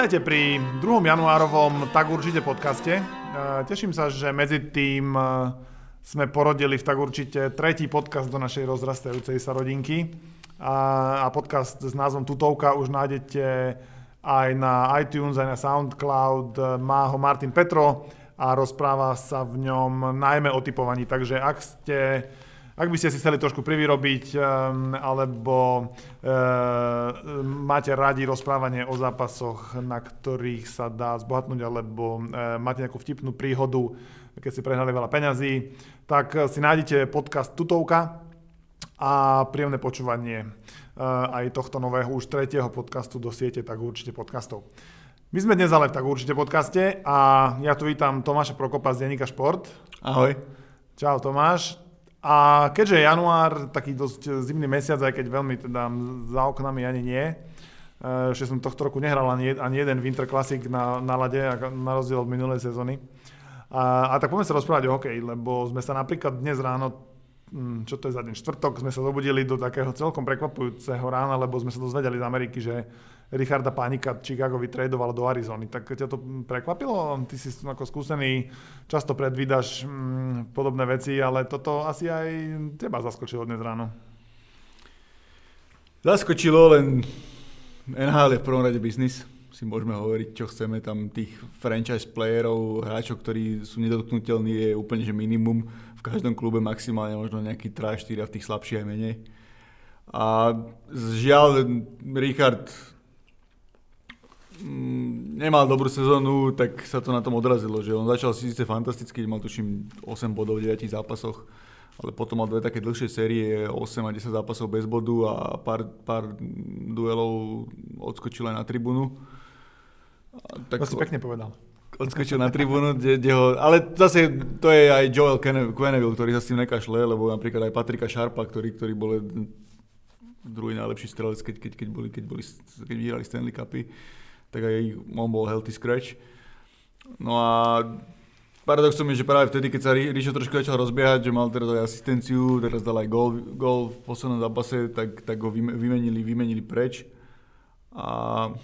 Vítajte pri 2. januárovom Tak určite podcaste. E, teším sa, že medzi tým e, sme porodili v Tak určite tretí podcast do našej rozrastajúcej sa rodinky. A, podcast s názvom Tutovka už nájdete aj na iTunes, aj na SoundCloud. Má ho Martin Petro a rozpráva sa v ňom najmä o typovaní. Takže ak ste ak by ste si chceli trošku privyrobiť, ehm, alebo ehm, máte radi rozprávanie o zápasoch, na ktorých sa dá zbohatnúť, alebo ehm, máte nejakú vtipnú príhodu, keď si prehnali veľa peňazí, tak si nájdete podcast Tutovka a príjemné počúvanie aj tohto nového už tretieho podcastu do siete, tak určite podcastov. My sme dnes ale v tak určite podcaste a ja tu vítam Tomáša Prokopa z Denika Šport. Ahoj. Čau Tomáš. A keďže je január, taký dosť zimný mesiac, aj keď veľmi teda za oknami ani nie, že som tohto roku nehral ani, ani jeden Winter Classic na, na lade, na rozdiel od minulej sezóny. A, a tak poďme sa rozprávať o hokeji, lebo sme sa napríklad dnes ráno, hm, čo to je za deň, štvrtok, sme sa zobudili do takého celkom prekvapujúceho rána, lebo sme sa dozvedeli z Ameriky, že Richarda Pánika Chicago vytradoval do Arizony. Tak ťa to prekvapilo? Ty si ako skúsený, často predvídaš mm, podobné veci, ale toto asi aj teba zaskočilo dnes ráno. Zaskočilo, len NHL je v prvom rade biznis. Si môžeme hovoriť, čo chceme. Tam tých franchise playerov, hráčov, ktorí sú nedotknutelní, je úplne že minimum. V každom klube maximálne možno nejaký 3-4 a v tých slabších aj menej. A žiaľ, Richard nemal dobrú sezónu, tak sa to na tom odrazilo, že on začal síce fantasticky, mal tuším 8 bodov v 9 zápasoch, ale potom mal dve také dlhšie série, 8 a 10 zápasov bez bodu a pár, pár duelov odskočil aj na tribúnu. Tak, to si pekne povedal. Odskočil na tribúnu, kde, kde ho, ale zase to je aj Joel Quenneville, ktorý sa s tým nekašle, lebo napríklad aj Patrika Sharpa, ktorý, ktorý bol druhý najlepší strelec, keď, keď, keď, boli, keď, boli, keď vyhrali Stanley Cupy tak aj on bol healthy scratch. No a paradoxom je, že práve vtedy, keď sa Rišo trošku začal rozbiehať, že mal teraz aj asistenciu, teraz dal aj gol, v poslednom zápase, tak, tak ho vymenili, vymenili preč. A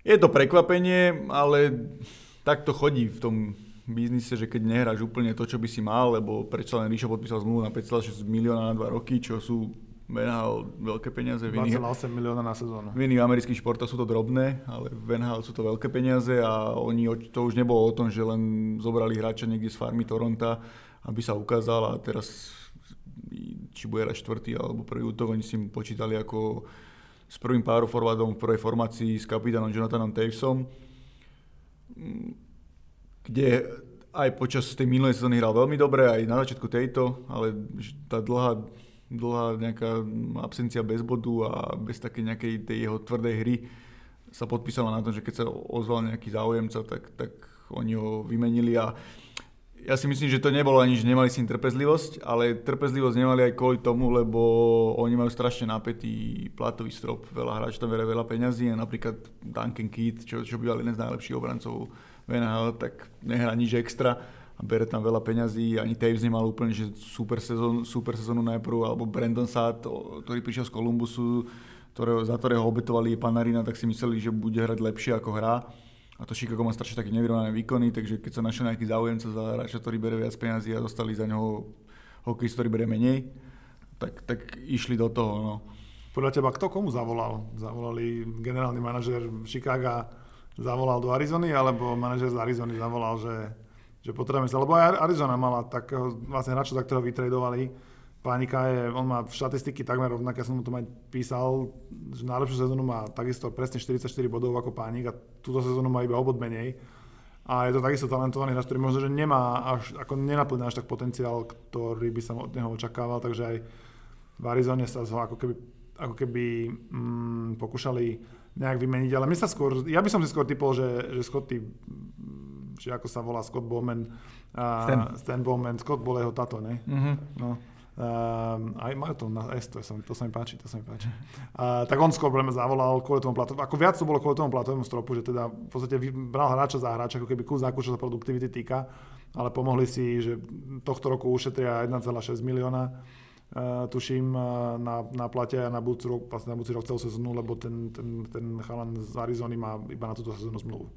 je to prekvapenie, ale tak to chodí v tom biznise, že keď nehráš úplne to, čo by si mal, lebo prečo len Ríšo podpísal zmluvu na 5,6 milióna na 2 roky, čo sú Venhal veľké peniaze. 2,8 milióna na sezónu. V iných amerických športoch sú to drobné, ale v NHL sú to veľké peniaze a oni, to už nebolo o tom, že len zobrali hráča niekde z farmy Toronta, aby sa ukázal a teraz či bude hrať štvrtý alebo prvý útok, oni si počítali ako s prvým power forwardom v prvej formácii s kapitánom Jonathanom Tavesom, kde aj počas tej minulej sezóny hral veľmi dobre, aj na začiatku tejto, ale tá dlhá dlhá nejaká absencia bez bodu a bez také nejakej tej jeho tvrdej hry sa podpísala na tom, že keď sa ozval nejaký záujemca, tak, tak oni ho vymenili a ja si myslím, že to nebolo ani, že nemali si trpezlivosť, ale trpezlivosť nemali aj kvôli tomu, lebo oni majú strašne napätý platový strop. Veľa hráčov tam veľa peňazí a napríklad Duncan Keith, čo, čo býval jeden z najlepších obrancov v NHL, tak nehrá nič extra a bere tam veľa peňazí. Ani Taves nemal úplne že super, sezón, super sezónu najprv, alebo Brandon Saad, ktorý prišiel z Kolumbusu, ktorého, za ktorého obetovali Panarina, tak si mysleli, že bude hrať lepšie ako hrá. A to Chicago má strašne také nevyrovnané výkony, takže keď sa našiel nejaký záujemca za hráča, ktorý bere viac peňazí a dostali za neho hokej, ktorý bere menej, tak, tak išli do toho. No. Podľa teba kto komu zavolal? Zavolali generálny manažer Chicago zavolal do Arizony, alebo manažer z Arizony zavolal, že že potrebujeme sa, lebo aj Arizona mala takého vlastne hráča, za ktorého vytredovali. Pánika je, on má štatistiky takmer rovnaké, som mu to aj písal, že najlepšiu sezónu má takisto presne 44 bodov ako Pánik a túto sezónu má iba obod menej. A je to takisto talentovaný hráč, ktorý možno, že nemá až, ako nenaplňa až tak potenciál, ktorý by sa od neho očakával, takže aj v Arizone sa ho ako keby, ako keby mm, pokúšali nejak vymeniť, ale my sa skôr, ja by som si skôr typol, že, že Scotty či ako sa volá Scott Bowman, Stan, Stan Bowman, Scott bol jeho tato, ne? Uh-huh. No. Uh, aj majú to na S, to, sa, to sa mi páči, to sa mi páči. Uh, tak on skôr zavolal kvôli tomu platovému, ako viac to bolo kvôli tomu platovému stropu, že teda v podstate bral hráča za hráča, ako keby kus za čo sa produktivity týka, ale pomohli si, že tohto roku ušetria 1,6 milióna Uh, tuším uh, na, na plate a na budúci rok, vlastne na budúci rok celú sezónu, lebo ten, ten, ten chalan z Arizony má iba na túto sezónu zmluvu.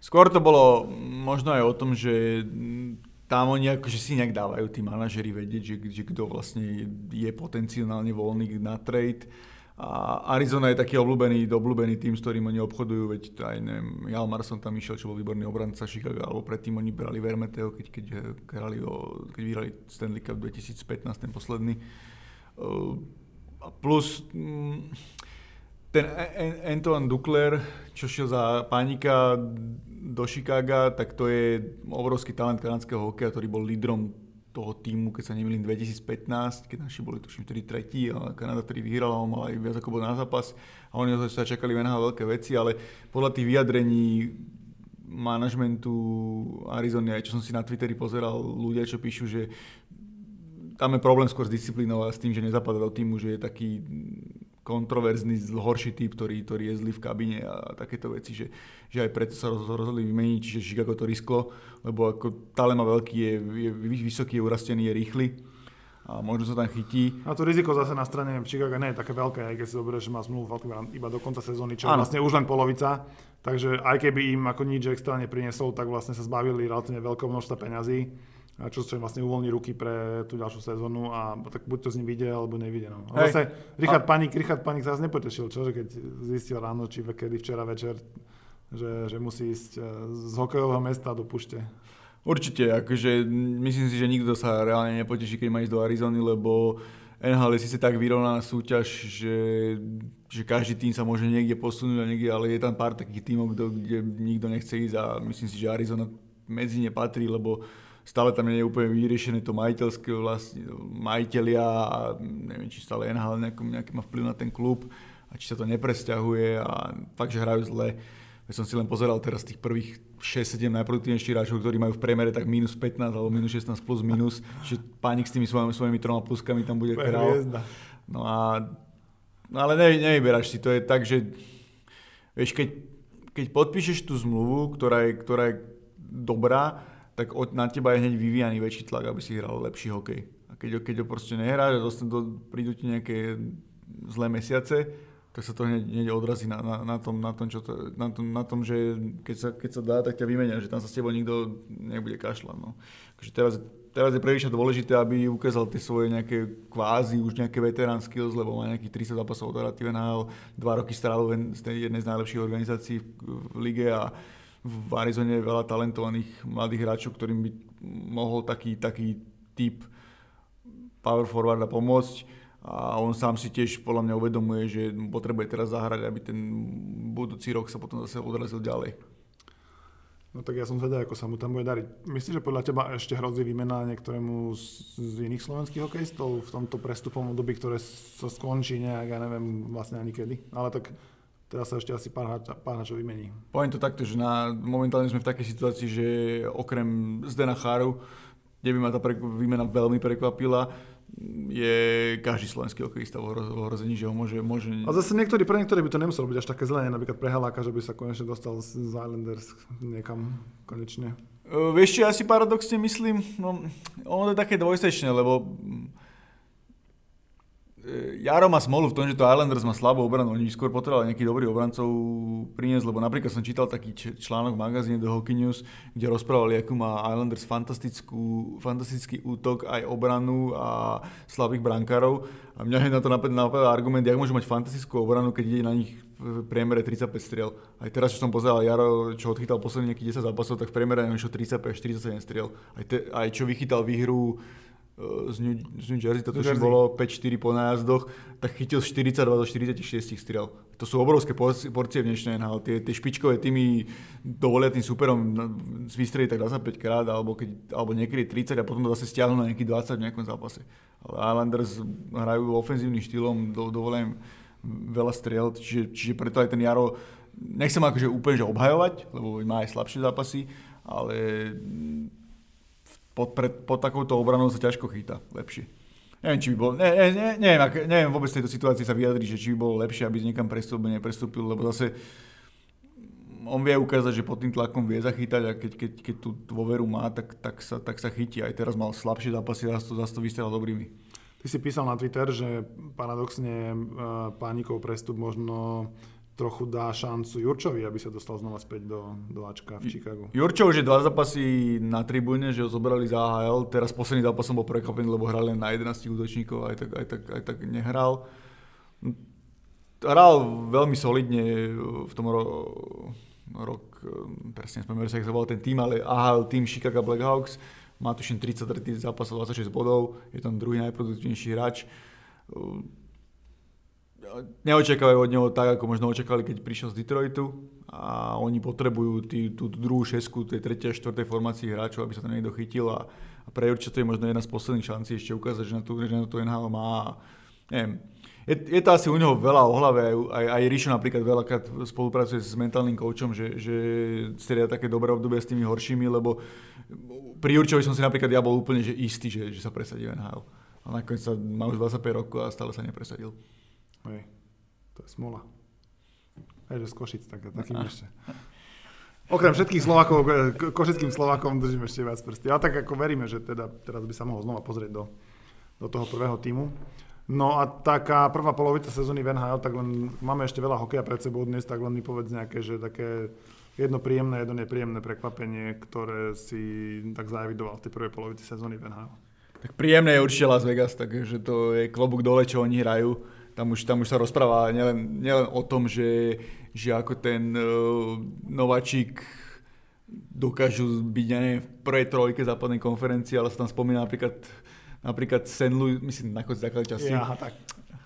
Skôr to bolo možno aj o tom, že tam oni akože si nejak dávajú tí manažeri vedieť, že, že kto vlastne je potenciálne voľný na trade a Arizona je taký obľúbený, obľúbený tým, s ktorým oni obchodujú, veď aj neviem, Jalmar som tam išiel, čo bol výborný obranca Chicago, alebo predtým oni brali Vermeteo, keď, keď, hrali o, keď vyhrali Stanley Cup 2015, ten posledný. Uh, plus mm, ten Antoine Duckler, čo šiel za pánika do Chicaga, tak to je obrovský talent kanadského hokeja, ktorý bol lídrom toho týmu, keď sa nemýlim 2015, keď naši boli tuším vtedy tretí a Kanada vtedy vyhrala, on mal aj viac ako bol na zápas. A oni sa čakali v veľké veci, ale podľa tých vyjadrení manažmentu Arizony, aj čo som si na Twitteri pozeral, ľudia, čo píšu, že tam je problém skôr s disciplínou a s tým, že nezapadá do týmu, že je taký kontroverzný, horší typ, ktorý, ktorý je zlý v kabine a takéto veci, že, že aj preto sa rozhodli vymeniť, čiže Chicago to risklo, lebo ako Talem má veľký, je, je vysoký, je urastený, je rýchly a možno sa tam chytí. A to riziko zase na strane Chicago nie je také veľké, aj keď si zoberieš, že má zmluvu iba do konca sezóny, čo je vlastne už len polovica. Takže aj keby im ako nič extra neprinesol, tak vlastne sa zbavili relatívne veľkého množstva peňazí čo sa vlastne uvoľní ruky pre tú ďalšiu sezónu a tak buď to z ním vidie, alebo nevidie. No. A zase Richard, a... Panik, Richard Panik sa nepotešil, čo, že keď zistil ráno, či kedy včera večer, že, že musí ísť e, z hokejového mesta do pušte. Určite, akože myslím si, že nikto sa reálne nepoteší, keď má ísť do Arizony, lebo NHL je síce tak vyrovnaná súťaž, že, že každý tým sa môže niekde posunúť niekde, ale je tam pár takých tímov, kde nikto nechce ísť a myslím si, že Arizona medzi ne patrí, lebo stále tam nie je úplne vyriešené to majiteľské vlastne, majiteľia a neviem, či stále NHL nejaký, nejaký má vplyv na ten klub a či sa to nepresťahuje a fakt, že hrajú zle. Ja som si len pozeral teraz tých prvých 6-7 najproduktívnejších hráčov, ktorí majú v priemere tak minus 15 alebo minus 16 plus minus, že pánik s tými svojimi, svojimi troma pluskami tam bude král. No a no ale ne, nevyberáš si, to je tak, že vieš, keď, keď podpíšeš tú zmluvu, ktorá je, ktorá je dobrá, tak od, na teba je hneď vyvíjaný väčší tlak, aby si hral lepší hokej. A keď, keď ho proste nehráš a do, prídu ti nejaké zlé mesiace, tak sa to hneď, hneď odrazí na, na, na, tom, na, tom, čo to, na, tom, na tom, že keď sa, keď sa dá, tak ťa vymenia, že tam sa s tebou nikto nebude kašľať. No. Takže teraz, teraz je príliš dôležité, aby ukázal tie svoje nejaké kvázi, už nejaké veterán skills, lebo má nejakých 30 zápasov od NHL, dva roky strávil z jednej z najlepších organizácií v, v lige a v Arizone je veľa talentovaných mladých hráčov, ktorým by mohol taký, taký typ power forwarda pomôcť a on sám si tiež podľa mňa uvedomuje, že potrebuje teraz zahrať, aby ten budúci rok sa potom zase odrazil ďalej. No tak ja som zvedal, ako sa mu tam bude dariť. Myslíš, že podľa teba ešte hrozí výmena niektorému z iných slovenských hokejistov v tomto prestupom období, ktoré sa skončí nejak, ja neviem vlastne ani kedy. Ale tak Teraz sa ešte asi pár, pár hráčov vymení. Poviem to takto, že na, momentálne sme v takej situácii, že okrem Zdena Cháru, kde by ma tá výmena veľmi prekvapila, je každý slovenský hokejista v ohrození, že ho môže, môže... A zase niektorí, pre niektorí by to nemuselo byť až také zlé, napríklad pre Haláka, že by sa konečne dostal z Islanders niekam konečne. Vieš, čo ja si paradoxne myslím? No, ono to je také dvojsečné, lebo Jaro má smolu v tom, že to Islanders má slabú obranu. Oni skôr potrebovali nejakých dobrých obrancov priniesť, lebo napríklad som čítal taký článok v magazíne The Hockey News, kde rozprávali, akú má Islanders fantastickú, fantastický útok, aj obranu a slabých brankárov. A mňa je na to napadá argument, jak môže mať fantastickú obranu, keď ide na nich v priemere 35 striel. Aj teraz, čo som pozeral Jaro, čo odchytal posledných nejakých 10 zápasov, tak v priemere je 35 47 striel. Aj, te, aj čo vychytal výhru z New, z New Jersey, to tuším bolo 5-4 po nájazdoch, tak chytil 42 do 46 striel. To sú obrovské porcie v dnešnej NHL. Tie, tie špičkové týmy dovolia tým superom vystreliť tak 25 krát, alebo, keď, alebo niekedy 30 a potom to zase stiahnu na nejaký 20 v nejakom zápase. Ale Islanders hrajú ofenzívnym štýlom, do, dovolia veľa striel, čiže, čiže preto aj ten Jaro, nechcem akože úplne že obhajovať, lebo má aj slabšie zápasy, ale pod, pred, pod takouto obranou sa ťažko chýta lepšie. Neviem, či by bol, ne, ne, ne, neviem, ak, neviem vôbec tejto situácii sa vyjadriť, že či by bolo lepšie, aby niekam prestúpil, neprestúpil, lebo zase on vie ukázať, že pod tým tlakom vie zachytať a keď, keď, keď tú dôveru má, tak, tak, sa, tak sa chytí. Aj teraz mal slabšie zápasy, zase to, zase to vystrelal dobrými. Ty si písal na Twitter, že paradoxne uh, pánikov prestup možno trochu dá šancu Jurčovi, aby sa dostal znova späť do, do Ačka v Chicagu. Jurčo už je dva zápasy na tribúne, že ho zobrali za AHL. Teraz posledný zápas som bol prekvapený, lebo hral len na 11 útočníkov, aj tak, aj tak, aj tak nehral. Hral veľmi solidne v tom ro- rok, presne spomínam, sa volal ten tým, ale AHL tým Chicago Blackhawks. Má tuším 33 zápasov, 26 bodov, je tam druhý najproduktívnejší hráč neočakávajú od neho tak, ako možno očakávali, keď prišiel z Detroitu a oni potrebujú tý, tú druhú šesku tej tretej a štvrtej formácii hráčov, aby sa to niekto chytil a, a pre určite je možno jedna z posledných šancí ešte ukázať, že na tú, že na tú NHL má. Neviem, je, je to asi u neho veľa o hlave, aj, aj, Ríšo napríklad veľakrát spolupracuje s mentálnym koučom, že, že stredia také dobré obdobie s tými horšími, lebo pri Jurčovi som si napríklad ja bol úplne že istý, že, že sa presadí NHL. A nakoniec sa, má už 25 rokov a stále sa nepresadil. Hej, to je smola. Hej, že z Košic, tak, takým ešte. Okrem všetkých Slovakov, košickým Slovakom držíme ešte viac prsty. Ale tak ako veríme, že teda, teraz by sa mohol znova pozrieť do, do toho prvého týmu. No a taká prvá polovica sezóny v NHL, tak len máme ešte veľa hokeja pred sebou dnes, tak len mi povedz nejaké, že také jedno príjemné, jedno nepríjemné prekvapenie, ktoré si tak zaevidoval v tej prvej polovici sezóny v NHL. Tak príjemné je určite Las Vegas, takže to je klobúk dole, čo oni hrajú tam už, tam už sa rozpráva nielen, nielen o tom, že, že ako ten uh, nováčik dokážu byť, neviem, v prvej trojke západnej konferencie, ale sa tam spomína napríklad, napríklad St. Louis, myslím, na konci základnej časti. Ja, tak.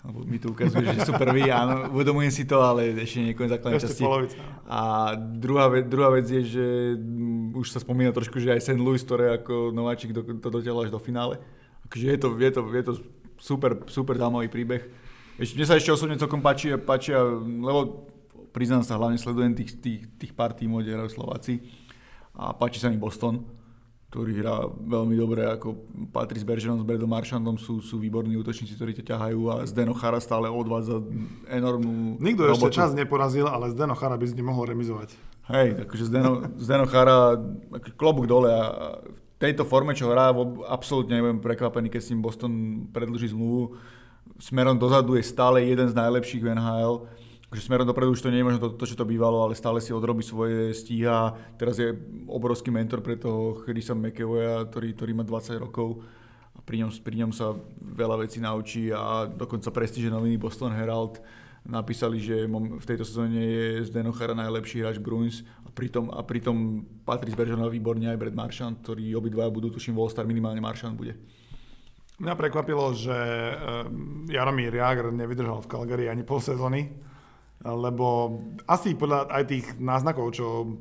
Lebo mi to ukazuje, že sú prví, áno, uvedomujem si to, ale ešte nie koniec základnej časti. polovica. A druhá, vec, druhá vec je, že už sa spomína trošku, že aj St. Louis, ktoré ako nováčik do, to dotiahlo až do finále. Takže je to, je to, je to super, super zaujímavý príbeh ešte, mne sa ešte osobne celkom páči, páči lebo priznám sa, hlavne sledujem tých, tých, tých pár tímov, kde hrajú Slováci a páči sa mi Boston, ktorý hrá veľmi dobre, ako patrí s Bergeron, s Bredom Marchandom, sú, sú výborní útočníci, ktorí ťa ťahajú a Zdeno Chara stále odvádza enormnú Nikto robotu. ešte čas neporazil, ale Zdeno Chara by s ním mohol remizovať. Hej, takže Zdeno, Zdeno Chara, klobúk dole a v tejto forme, čo hrá, absolútne nebudem prekvapený, keď s ním Boston predlží zmluvu smerom dozadu je stále jeden z najlepších v NHL. Takže smerom dopredu už to nie je možno to, to, čo to bývalo, ale stále si odrobí svoje stíha. Teraz je obrovský mentor pre toho Chrisa McEvoya, ktorý, ktorý má 20 rokov a pri ňom, pri ňom sa veľa vecí naučí a dokonca prestíže noviny Boston Herald napísali, že v tejto sezóne je Zdeno Chara najlepší hráč Bruins a pritom, a pritom patrí z Bergeronova výborne aj Brad Marchand, ktorí obidvaja budú, tuším, All-Star minimálne Marchand bude. Mňa prekvapilo, že ehm, Jaromír Jagr nevydržal v Calgary ani pol sezóny, lebo asi podľa aj tých náznakov, čo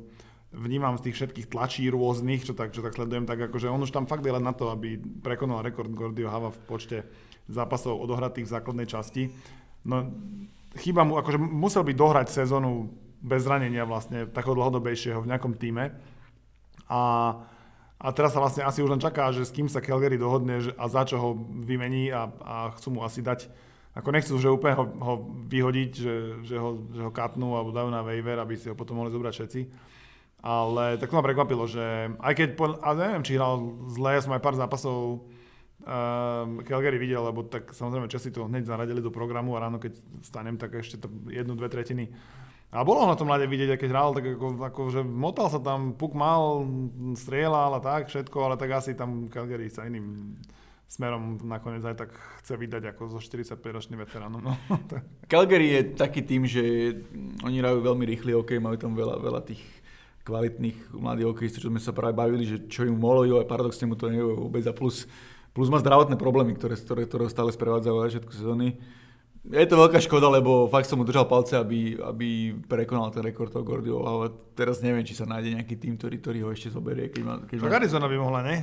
vnímam z tých všetkých tlačí rôznych, čo tak, čo tak sledujem, tak akože on už tam fakt je len na to, aby prekonal rekord Gordio Hava v počte zápasov odohratých v základnej časti. No, chyba mu, akože musel by dohrať sezónu bez zranenia vlastne, takého dlhodobejšieho v nejakom týme. A a teraz sa vlastne asi už len čaká, že s kým sa Calgary dohodne a za čo ho vymení a, a chcú mu asi dať, ako nechcú že úplne ho, ho vyhodiť, že, že, ho, že ho katnú alebo dajú na waiver, aby si ho potom mohli zobrať všetci. Ale tak to ma prekvapilo, že aj keď, a neviem, či hral zle, som aj pár zápasov um, Calgary videl, lebo tak samozrejme Česi to hneď zaradili do programu a ráno keď stanem, tak ešte to jednu, dve tretiny a bolo na tom mlade vidieť, keď hral, tak ako, ako, že motal sa tam, puk mal, strieľal a tak, všetko, ale tak asi tam Calgary sa iným smerom nakoniec aj tak chce vydať ako zo 45-ročný veteránom. No. Calgary je taký tým, že oni hrajú veľmi rýchly OK, majú tam veľa, veľa tých kvalitných mladých hokejistov, čo sme sa práve bavili, že čo im molujú, aj paradoxne mu to je vôbec a plus, plus má zdravotné problémy, ktoré, ktoré, ktoré stále sprevádzajú aj všetku sezóny. Je to veľká škoda, lebo fakt som mu držal palce, aby, aby prekonal ten rekord toho Gordio, ale teraz neviem, či sa nájde nejaký tým, ktorý, ktorý ho ešte zoberie. Keď má, keď má... Arizona by mohla, ne?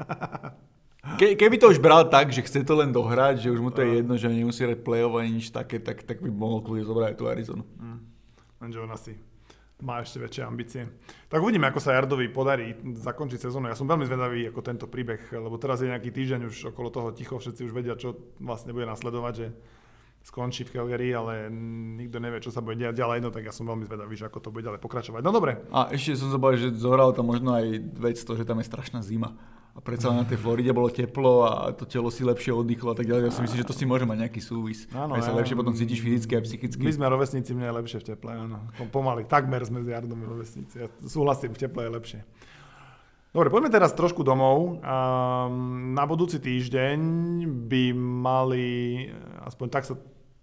Ke, keby to už bral tak, že chce to len dohrať, že už mu to je jedno, že nemusí hrať play-off ani nič také, tak, tak by mohol kľudne zobrať aj tú Arizonu. Mm. Lenže on asi má ešte väčšie ambície. Tak uvidíme, ako sa Jardovi podarí zakončiť sezónu. Ja som veľmi zvedavý ako tento príbeh, lebo teraz je nejaký týždeň už okolo toho ticho, všetci už vedia, čo vlastne bude nasledovať, že skončí v Calgary, ale nikto nevie, čo sa bude diať ďalej, no tak ja som veľmi zvedavý, že ako to bude ďalej pokračovať. No dobre. A ešte som zabal, že zohral tam možno aj vec to, že tam je strašná zima. a predsa na tej Floride bolo teplo a to telo si lepšie oddychlo a tak ďalej. Ja si myslím, že to si môže mať nejaký súvis. Áno, Aj sa lepšie potom cítiš fyzicky a psychicky. My sme rovesníci, mne je lepšie v teple, áno. Pomaly, takmer sme s Jardom rovesníci. Ja súhlasím, v teple je lepšie. Dobre, poďme teraz trošku domov. Na budúci týždeň by mali, aspoň tak sa,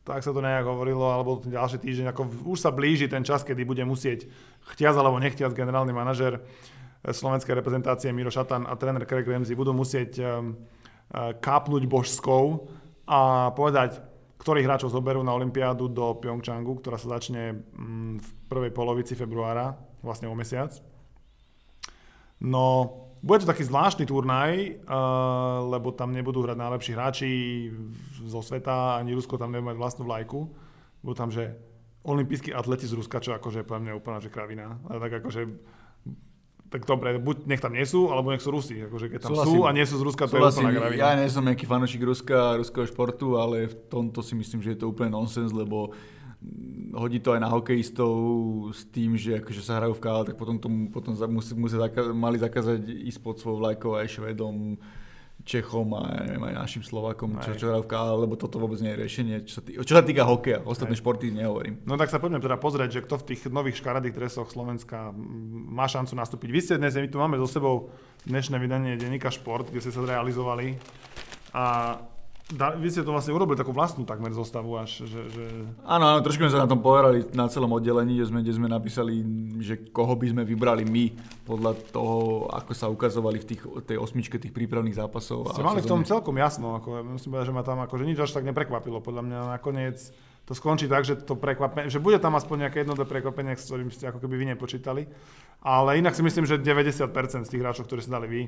tak sa to nejak hovorilo, alebo ten ďalší týždeň, ako už sa blíži ten čas, kedy bude musieť chtiac alebo nechtiac generálny manažer slovenskej reprezentácie Miro Šatan a tréner Craig Ramsey budú musieť kápnuť božskou a povedať, ktorých hráčov zoberú na Olympiádu do Pyeongchangu, ktorá sa začne mm, v prvej polovici februára, vlastne o mesiac. No, bude to taký zvláštny turnaj, uh, lebo tam nebudú hrať najlepší hráči zo sveta, ani Rusko tam nebude mať vlastnú vlajku. Budú tam, že olimpijskí atleti z Ruska, čo akože pre mňa úplná že kravina. Ale tak akože tak dobre, buď nech tam nie sú, alebo nech sú Rusi. Akože keď tam Súhlasím. sú a nie sú z Ruska, to Súhlasím. je úplná gravina. Ja nie som nejaký fanúšik Ruska, ruského športu, ale v tomto si myslím, že je to úplne nonsens, lebo hodí to aj na hokejistov s tým, že akože sa hrajú v kále, tak potom, tomu, potom musí, musí zaka- mali zakázať ísť pod svojou vlajkou aj Švedom, Čechom a neviem, aj našim Slovakom, čo, čo hrajú v kále, lebo toto vôbec nie je riešenie, čo sa, tý, čo sa týka hokeja, ostatné aj. športy nehovorím. No tak sa poďme teda pozrieť, že kto v tých nových škaradých dresoch Slovenska má šancu nastúpiť. Vy ste dnes, my tu máme so sebou dnešné vydanie denníka Šport, kde ste sa zrealizovali a da, vy ste to vlastne urobili takú vlastnú takmer zostavu až, že, že... Áno, áno, trošku sme sa na tom poherali na celom oddelení, kde sme, kde sme napísali, že koho by sme vybrali my podľa toho, ako sa ukazovali v tých, tej osmičke tých prípravných zápasov. Ste mali v tom celkom jasno, ako, musím povedať, že ma tam akože nič až tak neprekvapilo. Podľa mňa nakoniec to skončí tak, že to prekvapenie, že bude tam aspoň nejaké jednoduché prekvapenie, s ktorým ste ako keby vy nepočítali. Ale inak si myslím, že 90% z tých hráčov, ktorí ste dali vy,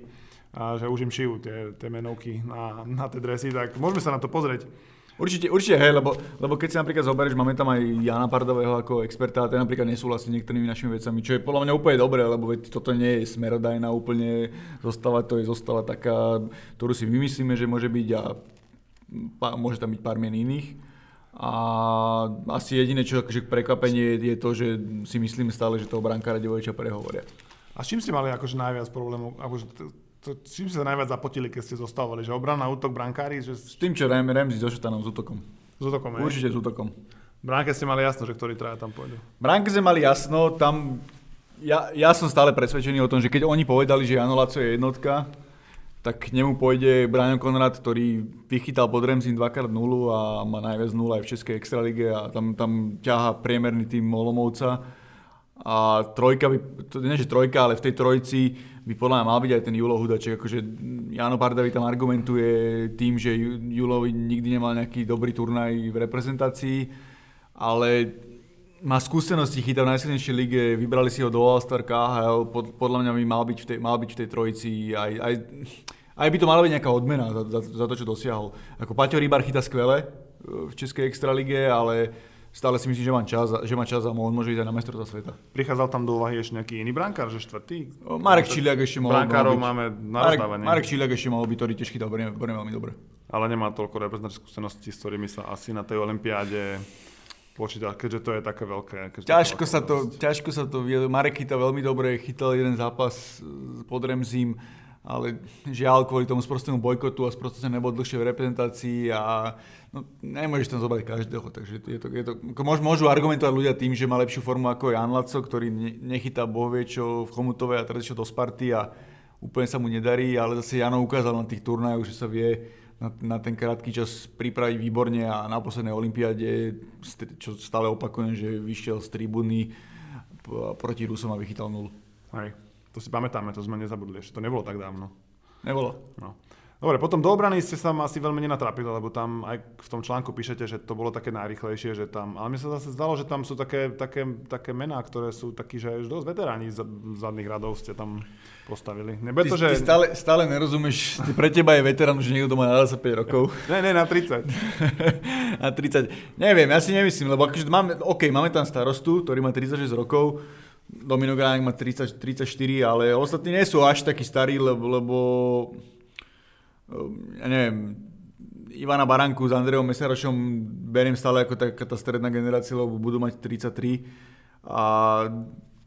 že už im šijú tie, tie menovky na, na tie dresy, tak môžeme sa na to pozrieť. Určite, určite, hej, lebo, lebo keď si napríklad zoberieš, máme tam aj Jana Pardového ako experta, a ten napríklad nesúhlasí niektorými našimi vecami, čo je podľa mňa úplne dobré, lebo toto nie je smerodajná úplne zostava, to je zostava taká, ktorú si vymyslíme, že môže byť a môže tam byť pár mien iných. A asi jediné, čo akože prekvapenie je, je to, že si myslíme stále, že toho brankára Devojiča prehovoria. A s čím ste mali akože najviac problémov? Akože to, čím ste sa najviac zapotili, keď ste zostávali? Že obrana, útok, brankári? Že... S tým, čo Remzi so Šetanom, s útokom. S útokom, Určite s útokom. Bránke ste mali jasno, že ktorí traja tam pôjdu. Bránke sme mali jasno, tam... Ja, ja som stále presvedčený o tom, že keď oni povedali, že Jano Laco je jednotka, tak k nemu pôjde Brian Konrad, ktorý vychytal pod Remzin dvakrát nulu a má najviac nula aj v Českej extralige a tam, tam ťaha priemerný tým Olomovca. A trojka by, nie že trojka, ale v tej trojici by podľa mňa mal byť aj ten Julo Hudaček. Akože Jano Pardavi tam argumentuje tým, že Julovi nikdy nemal nejaký dobrý turnaj v reprezentácii, ale má skúsenosti, chytá v najsilnejšej lige, vybrali si ho do All-Star KHL, pod, podľa mňa by mal byť v tej, mal byť v tej trojici, aj, aj, aj by to mala byť nejaká odmena za, za, za to, čo dosiahol. Ako Paťo Rybar chytá skvele v Českej extralige, ale stále si myslím, že má čas, že má čas a môže ísť aj na mestrovstva sveta. Prichádzal tam do úvahy ešte nejaký iný brankár, že štvrtý? Marek Čiliak ešte mohol, Brankárov byť. máme na Marek, Marek Čiliak ešte mohol byť, ktorý tiež chytal veľmi dobre. Ale nemá toľko reprezentačných skúseností, s ktorými sa asi na tej olympiáde počítať, keďže to je také veľké. Ťažko sa, to, ťažko sa to, Marek chytal veľmi dobre, chytal jeden zápas pod Remzím, ale žiaľ kvôli tomu sprostému bojkotu a sprosté nebol dlhšie v reprezentácii a no, nemôžeš tam zobrať každého, takže je to, je to, môžu, môžu argumentovať ľudia tým, že má lepšiu formu ako Jan Laco, ktorý nechytá bohvie čo v Chomutovej a teraz do Sparty a úplne sa mu nedarí, ale zase Jano ukázal na tých turnajoch, že sa vie na, na ten krátky čas pripraviť výborne a na poslednej olympiáde, čo stále opakujem, že vyšiel z tribúny proti Rusom a vychytal nulu. Hej, to si pamätáme, to sme nezabudli, ešte to nebolo tak dávno. Nebolo. No. Dobre, potom do obrany ste sa asi veľmi nenatrápili, lebo tam aj v tom článku píšete, že to bolo také najrychlejšie, že tam, ale mi sa zase zdalo, že tam sú také, také, také mená, ktoré sú takí, že už dosť veteráni z zadných radov ste tam postavili. Nebude to, že... Ty stále, stále nerozumieš, ty pre teba je veterán, že niekto má na 25 rokov. ne, ne, na 30. na 30. Neviem, ja si nemyslím, lebo akože máme, OK, máme tam starostu, ktorý má 36 rokov, Domino Gránek má 30, 34, ale ostatní nie sú až takí starí, lebo, lebo ja neviem, Ivana Baranku s Andreom Mesarošom beriem stále ako taká tá stredná generácia, lebo budú mať 33 a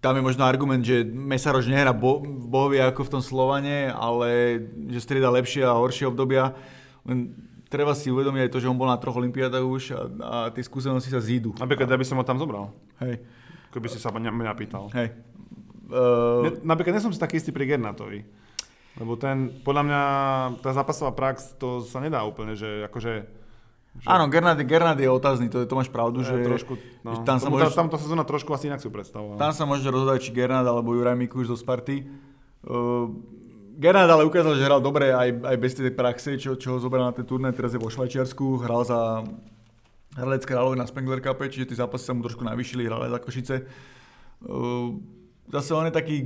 tam je možno argument, že Mesaroš nehrá bo, bohovie ako v tom Slovane, ale že strieda lepšie a horšie obdobia. Len treba si uvedomiť aj to, že on bol na troch olimpiádach už a, a tie skúsenosti sa zídu. Napríklad ja by som ho tam zobral, Hej. keby si sa mňa, mňa pýtal. Hej. Ne, Uh, napríklad nie som si taký istý pri Gernatovi. Lebo ten, podľa mňa, tá zápasová prax, to sa nedá úplne, že akože... Že, áno, Gernard, Gernard je otázny, to, to máš pravdu, že, že, trošku, no, že tam, sa tomu, môžeš, tá, tamto sezóna trošku asi inak si predstavoval. tam sa môže rozhodať, či Gernard alebo Juraj Mikuš zo Sparty. Uh, Gernard ale ukázal, že hral dobre aj, aj bez tej praxe, čo, čo ho zobral na ten turné, teraz je vo Švajčiarsku, hral za Hradec Králové na Spengler Cup, čiže tie zápasy sa mu trošku navýšili, hral aj za Košice. Uh, zase on je taký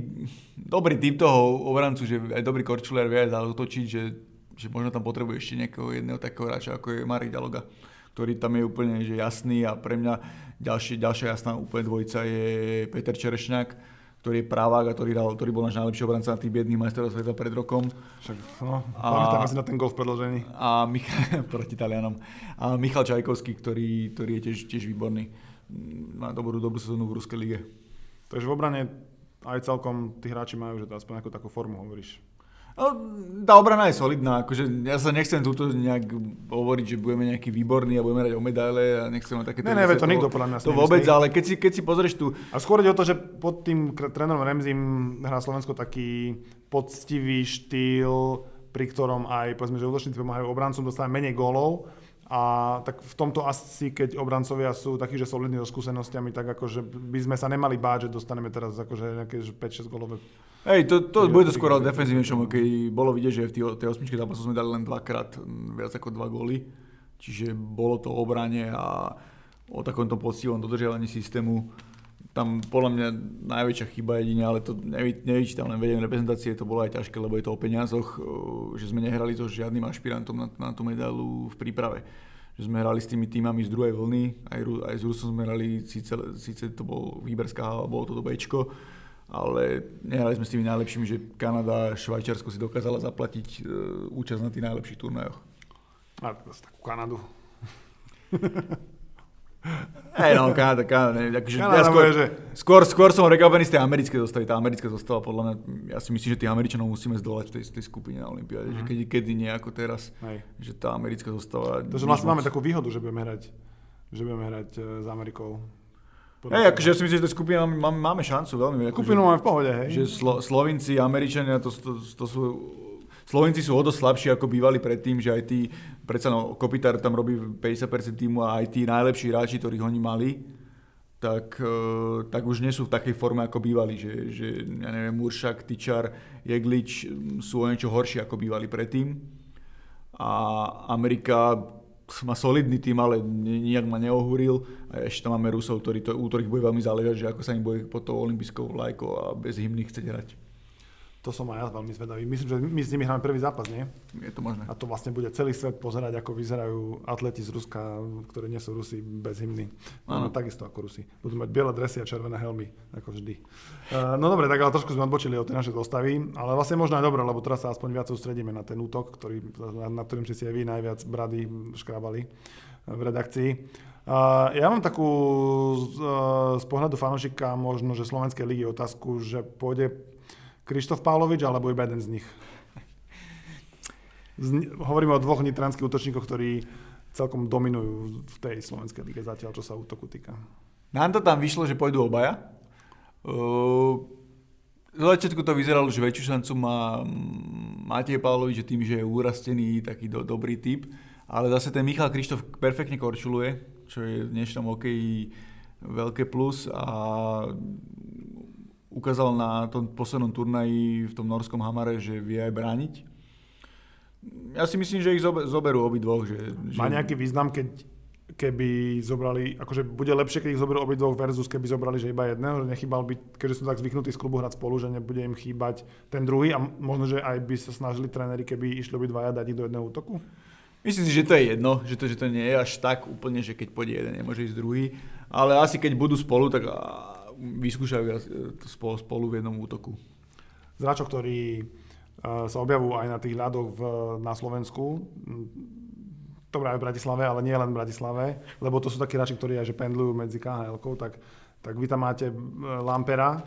dobrý typ toho obrancu, že aj dobrý korčuliar vie aj zautočiť, že, že možno tam potrebuje ešte nejakého jedného takého hráča, ako je Marek Daloga, ktorý tam je úplne že jasný a pre mňa ďalšie, ďalšia jasná úplne dvojica je Peter Čerešňák, ktorý je právák a ktorý, dal, ktorý bol náš najlepší obranca na tých biedných majstrov sveta pred rokom. Však, no, A- pamätáme si na ten gol v predložení. A Michal, proti Talianom. A Michal Čajkovský, ktorý, ktorý je tiež, tiež výborný. Má dobrú, dobrú sezónu v Ruskej lige. Takže v obrane aj celkom tí hráči majú, že to aspoň nejakú takú formu hovoríš. No, tá obrana je solidná, akože ja sa nechcem túto nejak hovoriť, že budeme nejaký výborní a budeme hrať o medaile a nechcem mať také... Ne, ne, to nikto podľa mňa To vôbec, nemyslí. ale keď si, keď si pozrieš tu... A skôr ide o to, že pod tým trénerom Remzim hrá Slovensko taký poctivý štýl, pri ktorom aj povedzme, že útočníci pomáhajú obrancom, dostávajú menej gólov. A tak v tomto asi, keď obrancovia sú takí, že solidní so skúsenostiami, tak akože by sme sa nemali báť, že dostaneme teraz akože nejaké že 5-6 gólové. Hej, to, to bude to skôr defenzívnejšom, keď bolo vidieť, že v tej, tej osmičke zápasu sme dali len dvakrát viac ako dva góly. Čiže bolo to o obrane a o takomto poctivom dodržiavaní systému. Tam podľa mňa najväčšia chyba jedine, ale to nevy, nevyčítam len vedenie reprezentácie, to bolo aj ťažké, lebo je to o peniazoch, že sme nehrali so žiadnym ašpirantom na, na tú medailu v príprave. Že sme hrali s tými týmami z druhej vlny, aj, aj s Rusom sme hrali, síce, síce to bol výberská hala, bolo to do Bčko, ale nehrali sme s tými najlepšími, že Kanada, Švajčiarsko si dokázala zaplatiť e, účasť na tých najlepších turnajoch. A takú Kanadu. Hej, no, Kanada, Kanada, neviem, akože Kanada ja skôr, bude, že skôr, skôr som prekvapený z tej americkej zostavy. Tá americká zostava, podľa mňa, ja si myslím, že tých Američanov musíme zdolať v tej, tej skupine na Olympiáde, mm-hmm. že kedy, kedy nie ako teraz, hej. že tá americká zostava... Takže vlastne máme takú výhodu, že budeme hrať, že budeme hrať e, s Amerikou. Hej, akože ja si myslím, že v tej skupine máme, máme, šancu veľmi. Akože, Skupinu máme v pohode, hej. že Slo, Slovinci, Američania, to, to, to sú... Slovenci sú o dosť slabší, ako bývali predtým, že aj tí, predsa no, Kopitar tam robí 50% týmu a aj tí najlepší hráči, ktorých oni mali, tak, eh, tak už nie sú v takej forme, ako bývali, že, že ja neviem, Muršak, Tyčar, Jeglič mm, sú o niečo horší, ako bývali predtým. A Amerika má solidný tým, ale ni- nijak ma neohúril. A ešte tam máme Rusov, ktorí to, u ktorých bude veľmi záležať, že ako sa im bude pod tou olympijskou vlajkou a bez hymny chcieť hrať. To som aj ja veľmi zvedavý. Myslím, že my s nimi hráme prvý zápas, nie? Je to možné. A to vlastne bude celý svet pozerať, ako vyzerajú atleti z Ruska, ktorí nie sú Rusi bez hymny. Áno. No, takisto ako Rusi. Budú mať biele dresy a červené helmy, ako vždy. Uh, no dobre, tak ale trošku sme odbočili od tej našej zostavy, ale vlastne možno aj dobre, lebo teraz sa aspoň viac sústredíme na ten útok, ktorý, na, na ktorým ste si aj vy najviac brady škrábali uh, v redakcii. Uh, ja mám takú z, uh, z pohľadu fanošika možno, že Slovenskej ligy otázku, že pôjde Krištof Pavlovič alebo iba jeden z nich. Z, hovoríme o dvoch nitranských útočníkoch, ktorí celkom dominujú v tej slovenskej lige zatiaľ, čo sa útoku týka. Nám to tam vyšlo, že pôjdu obaja. Uh, z začiatku to vyzeralo, že väčšiu šancu má mm, Matej Pavlovič, že tým, že je úrastený, taký do, dobrý typ. Ale zase ten Michal Krištof perfektne korčuluje, čo je v dnešnom hokeji veľké plus a ukázal na tom poslednom turnaji v tom norskom Hamare, že vie aj brániť. Ja si myslím, že ich zobe- zoberú obidvoch. Že, že... Má nejaký význam, keď keby zobrali, akože bude lepšie, keď ich zoberú obidvoch versus keby zobrali, že iba jedného, že nechýbal by, keďže sú tak zvyknutí z klubu hrať spolu, že nebude im chýbať ten druhý a možno, že aj by sa snažili tréneri, keby išli obidvaja dať ich do jedného útoku? Myslím si, že to je jedno, že to, že to nie je až tak úplne, že keď pôjde jeden, nemôže ísť druhý. Ale asi keď budú spolu, tak vyskúšajú e, to spolu, spolu v jednom útoku. Z hráčov, ktorí uh, sa objavujú aj na tých ľadoch v, na Slovensku, dobré aj v Bratislave, ale nie len v Bratislave, lebo to sú takí hráči, ktorí aj že pendlujú medzi khl tak, tak vy tam máte e, Lampera,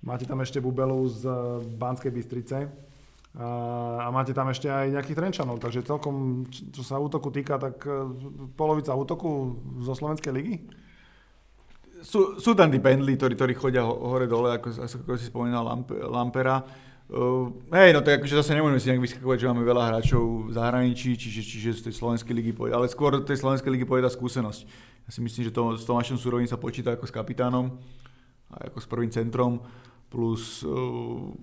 máte tam ešte Bubelu z Banskej Bystrice a máte tam ešte aj nejakých Trenčanov, takže celkom, čo sa útoku týka, tak e, polovica útoku zo Slovenskej ligy? Sú, sú tam tí pendli, ktorí, ktorí chodia hore-dole, ako, ako si spomínal Lampera. Uh, hej, no tak akože zase nemôžeme si nejak vyskakovať, že máme veľa hráčov v zahraničí, čiže, čiže z tej slovenskej ligy pojde, ale skôr z tej slovenskej ligy pojede skúsenosť. Ja si myslím, že to, s Tomášom Surovým sa počíta ako s kapitánom a ako s prvým centrom, plus uh,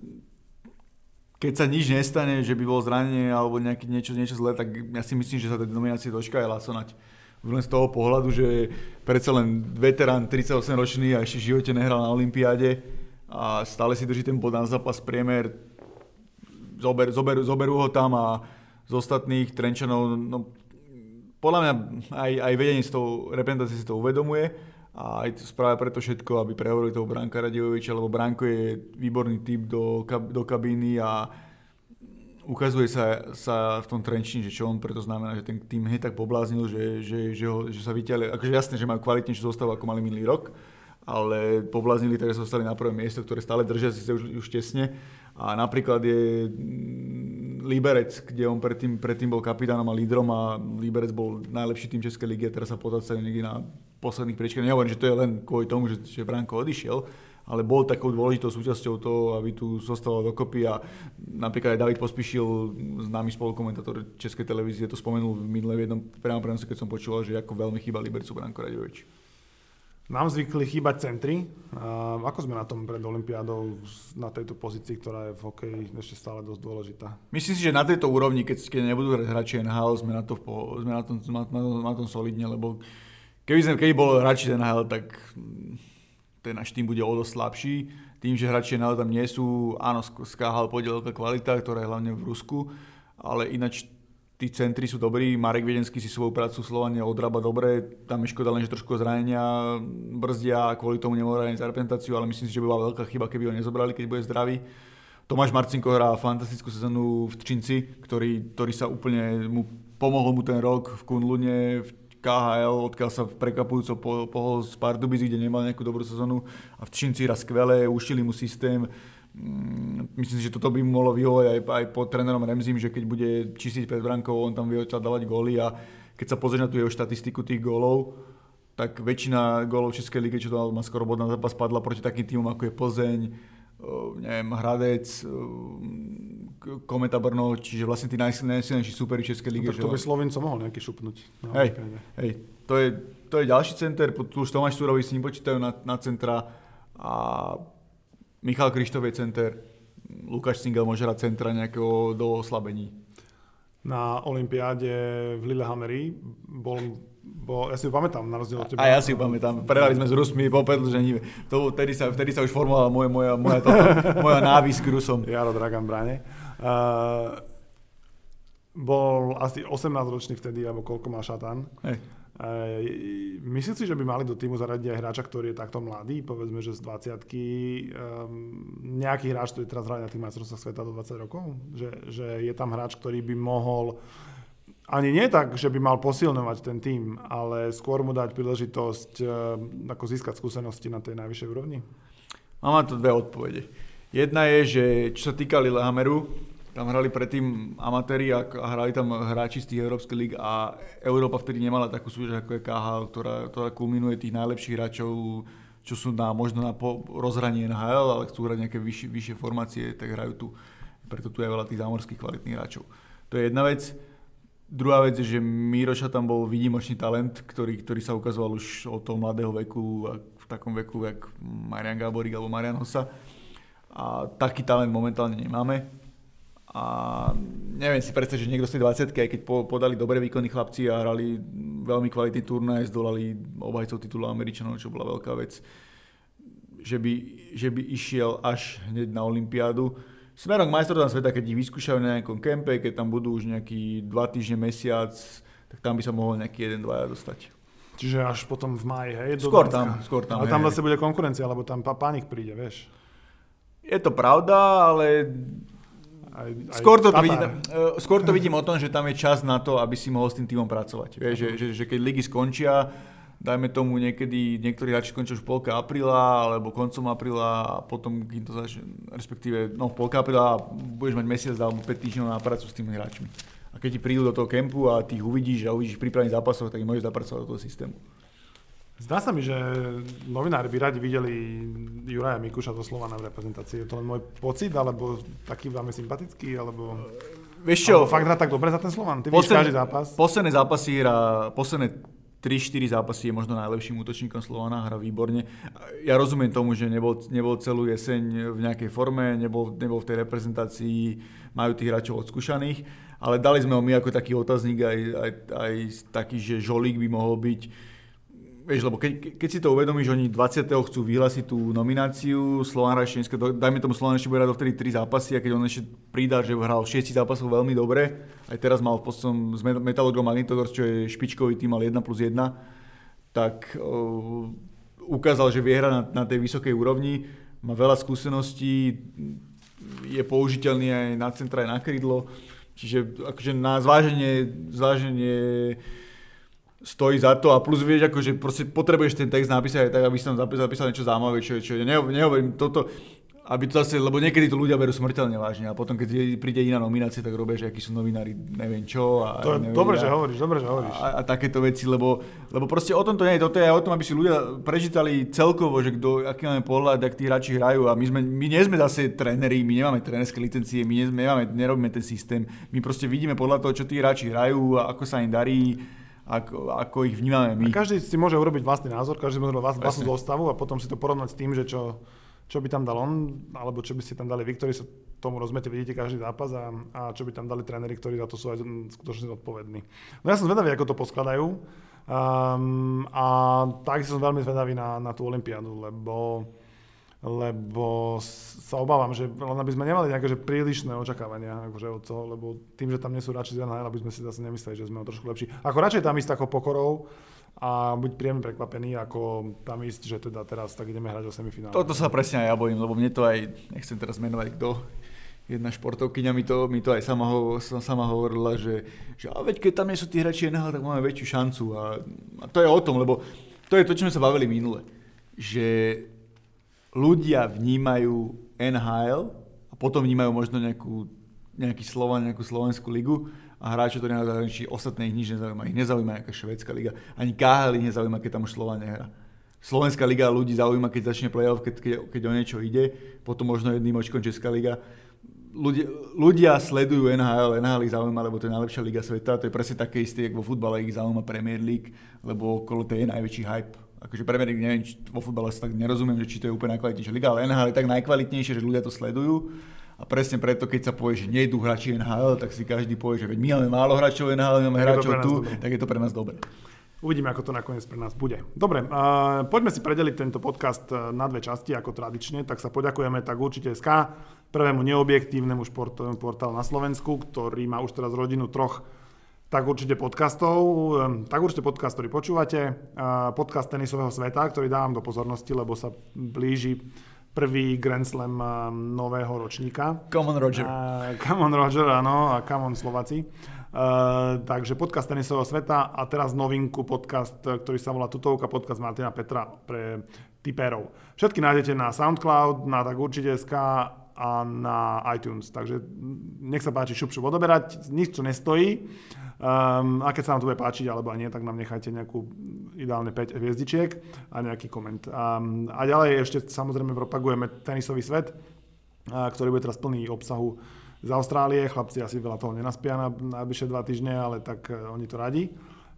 keď sa nič nestane, že by bolo zranenie alebo nejaké, niečo, niečo zlé, tak ja si myslím, že sa tej nominácie dočka aj Lasonať. Len z toho pohľadu, že predsa len veterán 38 ročný a ešte v živote nehral na Olympiáde, a stále si drží ten bod na zápas priemer, zober, zober, zoberú ho tam a z ostatných Trenčanov, no, podľa mňa aj, aj vedenie z toho reprezentácie si to uvedomuje a aj správa preto všetko, aby prehovorili toho Branka Radioviča, lebo Branko je výborný typ do, do kabíny a ukazuje sa, sa v tom Trenčine, že čo on preto znamená, že ten tým hneď tak pobláznil, že, že, že, ho, že sa vyťali, akože jasné, že majú kvalitnejšiu zostavu ako mali minulý rok, ale poblaznili, takže sa dostali na prvé miesto, ktoré stále držia si už, už tesne. A napríklad je mm, Liberec, kde on predtým, predtým bol kapitánom a lídrom a Liberec bol najlepší tým Českej ligy a teraz sa potácajú niekde na posledných priečkách. Nehovorím, že to je len kvôli tomu, že, že Branko odišiel, ale bol takou dôležitou súčasťou toho, aby tu zostalo dokopy a napríklad aj David Pospíšil, známy spolukomentátor Českej televízie, to spomenul v minulé v jednom prenose, keď som počúval, že ako veľmi chýba Libercu Branko Radovič. Nám zvykli chýbať centry. Ako sme na tom pred Olympiádou na tejto pozícii, ktorá je v hokeji ešte stále dosť dôležitá? Myslím si, že na tejto úrovni, keď, keď nebudú hráči NHL, sme na, to, sme na, tom, na, na, na tom solidne, lebo keby, sme, keby bol hráči NHL, tak ten náš tým bude o dosť slabší. Tým, že hráči NHL tam nie sú, áno, pôjde veľká kvalita, ktorá je hlavne v Rusku, ale ináč tí centri sú dobrí, Marek Viedenský si svoju prácu Slovania odrába dobre, tam je škoda len, že trošku zranenia brzdia a kvôli tomu nemôže hrať reprezentáciu, ale myslím si, že by bola veľká chyba, keby ho nezobrali, keď bude zdravý. Tomáš Marcinko hrá fantastickú sezónu v Tčinci, ktorý, ktorý sa úplne, mu pomohol mu ten rok v Kunlune, v KHL, odkiaľ sa prekapujúco pohol z Pardubizy, kde nemal nejakú dobrú sezónu a v Tčinci hrá skvelé, ušili mu systém, Mm, myslím si, že toto by mohlo vyhovať aj, aj pod trénerom Remzim, že keď bude čistiť pred brankou, on tam vie dávať góly a keď sa pozrie na tú jeho štatistiku tých gólov, tak väčšina gólov Českej ligy, čo to má skoro bod na zápas, padla proti takým týmom ako je Plzeň, neviem, Hradec, Kometa Brno, čiže vlastne tí najsilnejší superi Českej ligy. No, tak to by Slovinco mohol nejaký šupnúť. No, hej, hej, to je, to je ďalší center, tu už Tomáš Surový s ním počítajú na, na centra a Michal Krištof je center, Lukáš Singel môže hrať centra nejakého do oslabení. Na Olympiáde v Lillehammeri bol bo ja si ju pamätám, na rozdiel od teba. A ja si ju pamätám. Prehrali sme s Rusmi po predlžení. To, vtedy, sa, vtedy sa už formovala moja, moja, moja, to, moja návis k Rusom. Jaro Dragan Bráne. Uh, bol asi 18 ročný vtedy, alebo koľko má šatan. Hej. Myslím si, že by mali do týmu zaradiť aj hráča, ktorý je takto mladý, povedzme, že z 20 um, nejaký hráč, ktorý teraz hrá na tých majstrovstvách sveta do 20 rokov, že, že je tam hráč, ktorý by mohol ani nie tak, že by mal posilňovať ten tým, ale skôr mu dať príležitosť um, ako získať skúsenosti na tej najvyššej úrovni? Mám tu dve odpovede. Jedna je, že čo sa týka Lillehammeru, tam hrali predtým amatéri a, a hrali tam hráči z tých európskych líg a Európa vtedy nemala takú súťaž ako je KHL, ktorá, ktorá kulminuje tých najlepších hráčov, čo sú na, možno na po, rozhranie NHL, ale chcú hrať nejaké vyššie, vyššie formácie, tak hrajú tu. Preto tu je veľa tých zámorských kvalitných hráčov. To je jedna vec. Druhá vec je, že Míroša tam bol výnimočný talent, ktorý, ktorý sa ukazoval už od toho mladého veku v takom veku, jak Marian Gáborík alebo Marian Hossa. A taký talent momentálne nemáme a neviem si predstaviť, že niekto z tej 20 aj keď podali dobré výkony chlapci a hrali veľmi kvalitný turnaj, zdolali obhajcov titulu Američanov, čo bola veľká vec, že by, že by išiel až hneď na Olympiádu. Smerom k majstrovstvám sveta, keď ich vyskúšajú na nejakom kempe, keď tam budú už nejaký dva týždne, mesiac, tak tam by sa mohol nejaký jeden, dvaja dostať. Čiže až potom v maji, hej? Do skôr tam, skôr tam. Ale tam zase bude konkurencia, lebo tam pánik príde, vieš. Je to pravda, ale aj, aj skôr, to vidím, uh, skôr to vidím o tom, že tam je čas na to, aby si mohol s tým týmom pracovať. Vieš, že, že, že keď ligy skončia, dajme tomu niekedy, niektorí hráči skončia už v polke apríla alebo koncom apríla a potom, kým to začne, respektíve no, v polke apríla budeš mať mesiac alebo 5 týždňov na prácu s tými hráčmi. A keď ti prídu do toho kempu a ty ich uvidíš a uvidíš pripravených zápasov, tak ich môžeš zapracovať do toho systému. Zdá sa mi, že novinári by radi videli Juraja Mikuša zo Slovana v reprezentácii. Je to len môj pocit, alebo taký vám je sympatický, alebo... Vieš čo? Alebo fakt hrá tak dobre za ten Slovan? Ty vidíš každý zápas? Posledné zápasy hrá, posledné 3-4 zápasy je možno najlepším útočníkom Slovana, hrá výborne. Ja rozumiem tomu, že nebol, nebol celú jeseň v nejakej forme, nebol, nebol v tej reprezentácii, majú tých hráčov odskúšaných, ale dali sme ho my ako taký otáznik aj, aj, aj taký, že Žolík by mohol byť vieš, lebo keď, keď si to uvedomíš, oni 20. chcú vyhlásiť tú nomináciu, Slovan hrá ešte dajme tomu Slovan ešte bude hrať vtedy 3 zápasy a keď on ešte pridá, že hral 6 zápasov veľmi dobre, aj teraz mal v podstom s Metalurgom Magnitogorsk, čo je špičkový tým, mal 1 plus 1, tak uh, ukázal, že vie hrať na, na tej vysokej úrovni, má veľa skúseností, je použiteľný aj na centra, aj na krídlo, čiže akože na zváženie, zváženie stojí za to a plus vieš, akože proste potrebuješ ten text napísať aj tak, aby si tam zapísal, zapísal niečo zaujímavé, čo, čo nehovorím toto, aby to zase, lebo niekedy to ľudia berú smrteľne vážne a potom keď príde iná nominácia, tak robia, že akí sú novinári, neviem čo. A to je dobre, že hovoríš, dobre, že hovoríš. A, a, takéto veci, lebo, lebo proste o tom to nie je, toto je aj o tom, aby si ľudia prečítali celkovo, že kto, aký máme pohľad, ak tí hráči hrajú a my, sme, my nie sme zase tréneri, my nemáme trénerské licencie, my, nie, nemáme, nerobíme ten systém, my proste vidíme podľa toho, čo tí hráči hrajú a ako sa im darí ako, ako ich vnímame my. A každý si môže urobiť vlastný názor, každý môže urobiť vlastnú zostavu a potom si to porovnať s tým, že čo, čo by tam dal on, alebo čo by ste tam dali vy, ktorí sa tomu rozumete, vidíte každý zápas a, a čo by tam dali tréneri, ktorí za to sú aj skutočne zodpovední. No ja som zvedavý, ako to poskladajú um, a takisto som veľmi zvedavý na, na tú Olympiádu, lebo lebo sa obávam, že len aby sme nemali nejaké že prílišné očakávania akože od toho, lebo tým, že tam nie sú radšej z NHL, aby sme si zase nemysleli, že sme o trošku lepší. Ako radšej tam ísť takou pokorou a buď príjemne prekvapený, ako tam ísť, že teda teraz tak ideme hrať o semifinále. Toto sa presne aj ja bojím, lebo mne to aj, nechcem teraz menovať kto, jedna športovkyňa mi to, mi to aj sama, ho, sama hovorila, že, že a veď keď tam nie sú tí hráči NHL, tak máme väčšiu šancu. A, a to je o tom, lebo to je to, čo sme sa bavili minule. Že ľudia vnímajú NHL a potom vnímajú možno nejakú, nejaký Slovan, nejakú slovenskú ligu a hráči to nezajímajú, ostatné ich nič nezaujíma. Ich nezaujíma nejaká švedská liga. Ani KHL ich nezaujíma, keď tam už Slovan nehrá. Slovenská liga ľudí zaujíma, keď začne playoff, keď, keď, keď o niečo ide, potom možno jedným očkom Česká liga. Ľudia, ľudia sledujú NHL, NHL ich zaujíma, lebo to je najlepšia liga sveta, to je presne také isté, ako vo futbale ich zaujíma Premier League, lebo okolo to je najväčší hype akože Premier League, neviem, či vo futbale sa tak nerozumiem, že či to je úplne najkvalitnejšia liga, ale NHL je tak najkvalitnejšie, že ľudia to sledujú. A presne preto, keď sa povie, že nejdú hráči NHL, tak si každý povie, že veď my máme málo hráčov NHL, my máme hráčov tu, dobre. tak je to pre nás dobre. Uvidíme, ako to nakoniec pre nás bude. Dobre, uh, poďme si predeliť tento podcast e, na dve časti, ako tradične. Tak sa poďakujeme tak určite SK, prvému neobjektívnemu športovému portálu na Slovensku, ktorý má už teraz rodinu troch tak určite podcastov, tak určite podcast, ktorý počúvate, podcast tenisového sveta, ktorý dávam do pozornosti, lebo sa blíži prvý Grand Slam nového ročníka. Come on Roger. Uh, come on Roger, áno, a come on Slováci. Uh, takže podcast tenisového sveta a teraz novinku podcast, ktorý sa volá Tutovka, podcast Martina Petra pre typerov. Všetky nájdete na SoundCloud, na tak určite SK a na iTunes. Takže nech sa páči šup, odoberať, nič čo nestojí. Um, a keď sa vám to bude páčiť alebo nie, tak nám nechajte nejakú ideálne 5 hviezdičiek a nejaký koment. Um, a ďalej ešte samozrejme propagujeme tenisový svet, uh, ktorý bude teraz plný obsahu z Austrálie. Chlapci asi veľa toho nenaspia na najbližšie dva týždne, ale tak uh, oni to radi.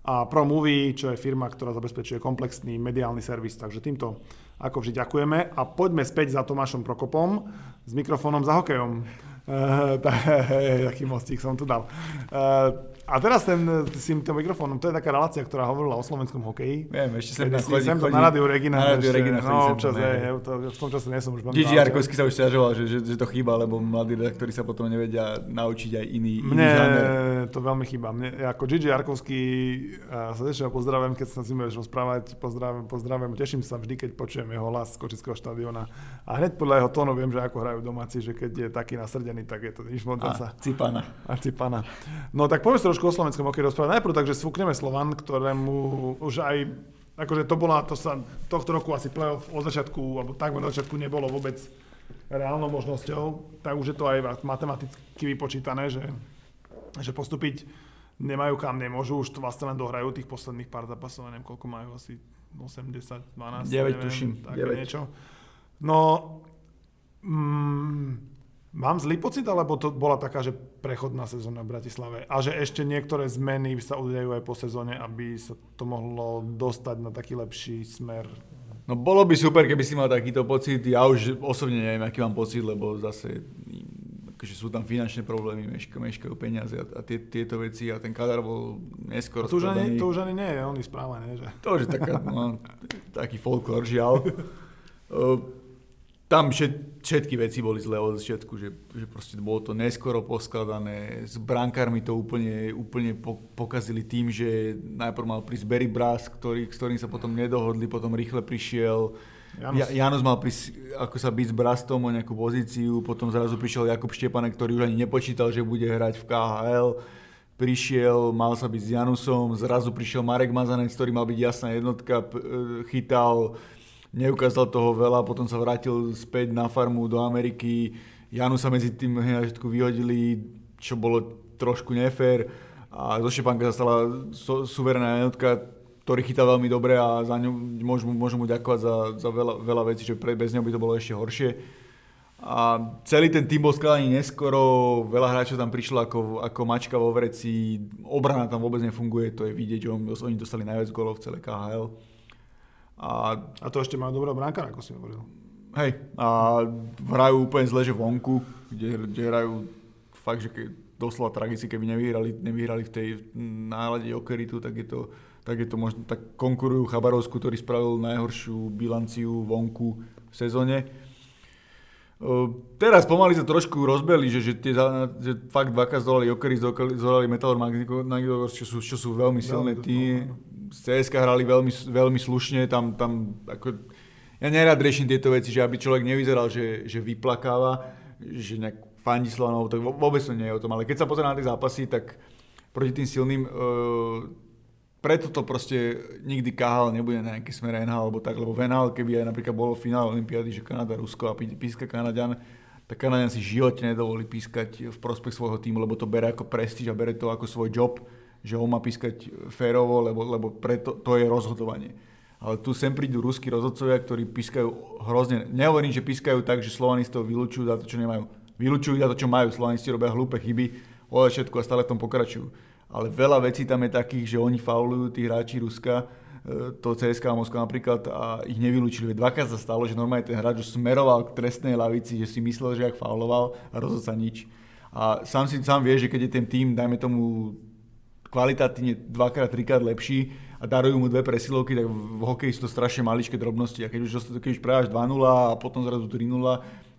A Pro Movie, čo je firma, ktorá zabezpečuje komplexný mediálny servis. Takže týmto ako vždy ďakujeme a poďme späť za Tomášom Prokopom s mikrofónom za hokejom. Uh, taký mostík som tu dal. Uh, a teraz ten, s týmto mikrofónom, to je taká relácia, ktorá hovorila o slovenskom hokeji. Viem, ešte sem chodí, sem chodí, na Rádiu Regina. Na Rádiu Regina no, občas, je, to, v tom čase nie som už. Gigi Jarkovský sa už stiažoval, že, že, že, to chýba, lebo mladí redaktori sa potom nevedia naučiť aj iný, iný Mne žáner. to veľmi chýba. Mne, ako Gigi Jarkovský uh, srdečne ho pozdravujem, keď sa s ním rozprávať, pozdravujem, pozdravujem, teším sa vždy, keď počujem jeho hlas z Kočického štadiona. A hneď podľa jeho tónu viem, že ako hrajú domáci, že keď je taký nasrdený, tak je to nič sa. Cipana. A cipana. No tak poďme trošku o slovenskom hokeji rozprávať. Najprv takže svúkneme Slovan, ktorému už aj akože to bola, to sa tohto roku asi playoff od začiatku, alebo takmer od začiatku nebolo vôbec reálnou možnosťou, tak už je to aj matematicky vypočítané, že, že postúpiť nemajú kam, nemôžu, už to vlastne len dohrajú tých posledných pár zápasov, neviem koľko majú, asi 80, 12, 9 neviem, tuším, také 9. niečo. No, mm, mám zlý pocit, alebo to bola taká, že prechodná sezóna v Bratislave a že ešte niektoré zmeny sa udejú aj po sezóne, aby sa to mohlo dostať na taký lepší smer No bolo by super, keby si mal takýto pocit. Ja už osobne neviem, aký mám pocit, lebo zase akože sú tam finančné problémy, meška, meškajú peniaze a, a tie, tieto veci a ten kadar bol neskôr to už, ani, to už ani nie je on správa, nie? Že? To už je taká, no, taký folklor, žiaľ. tam všet, všetky veci boli zlé od začiatku, že, že proste bolo to neskoro poskladané, s brankármi to úplne, úplne pokazili tým, že najprv mal prísť Barry Brass, ktorý, s ktorým sa potom nedohodli, potom rýchle prišiel. Janus, ja, Janus mal prísť, ako sa byť s Brastom o nejakú pozíciu, potom zrazu prišiel Jakub Štepanek, ktorý už ani nepočítal, že bude hrať v KHL, prišiel, mal sa byť s Janusom, zrazu prišiel Marek Mazanec, ktorý mal byť jasná jednotka, chytal, neukázal toho veľa, potom sa vrátil späť na farmu do Ameriky. Janu sa medzi tým na vyhodili, čo bolo trošku nefér a zo Šepanka sa stala so, suverená jednotka, ktorý chytal veľmi dobre a za ňu môžu, môžu mu ďakovať za, za veľa, veľa vecí, že pre, bez neho by to bolo ešte horšie. A celý ten tým bol skladaný neskoro, veľa hráčov tam prišlo ako, ako mačka vo vreci, obrana tam vôbec nefunguje, to je vidieť, že oni dostali najviac golov v celé KHL. A, a to ešte majú dobrého brankára, ako si hovoril. Hej, a hrajú úplne zle, že vonku, kde, kde hrajú fakt, že keď, doslova tragicky, keby nevyhrali, nevyhrali v tej nálade Jokeritu, tak je to, tak je to možno, tak konkurujú Chabarovsku, ktorý spravil najhoršiu bilanciu vonku v sezóne. Teraz pomaly sa trošku rozbeli, že, že, tie, že fakt dvakrát zdolali Jokerit, zdolali Metalor Magnitogorsk, čo sú, čo sú veľmi silné tí, z CSK hrali veľmi, veľmi slušne, tam, tam ako, ja nerad riešim tieto veci, že aby človek nevyzeral, že, že vyplakáva, že nejak fandí Slovanov, tak vôbec to nie je o tom, ale keď sa pozrie na tie zápasy, tak proti tým silným, uh, preto to proste nikdy KHL nebude na nejaký smer NHL alebo tak, lebo VNHL, keby aj napríklad bolo finále Olympiády, že Kanada, Rusko a píska Kanadian, tak Kanadian si živote nedovolí pískať v prospech svojho týmu, lebo to bere ako prestíž a bere to ako svoj job že on má pískať férovo, lebo, lebo preto, to je rozhodovanie. Ale tu sem prídu ruskí rozhodcovia, ktorí pískajú hrozne, nehovorím, že pískajú tak, že Slovanistov vylúčujú za to, čo nemajú. Vylúčujú za to, čo majú. Slovanisti robia hlúpe chyby od všetko a stále v tom pokračujú. Ale veľa vecí tam je takých, že oni faulujú, tí hráči Ruska, e, to CSK Moskva napríklad a ich nevylúčili. Dvakrát sa stalo, že normálne ten hráč už smeroval k trestnej lavici, že si myslel, že ak fauloval a rozhodol sa nič. A sám si sám vie, že keď je ten tým, dajme tomu kvalitatívne dvakrát, trikrát lepší a darujú mu dve presilovky, tak v hokeji sú to strašne maličké drobnosti. A keď už, keď už preháš 2-0 a potom zrazu 3-0,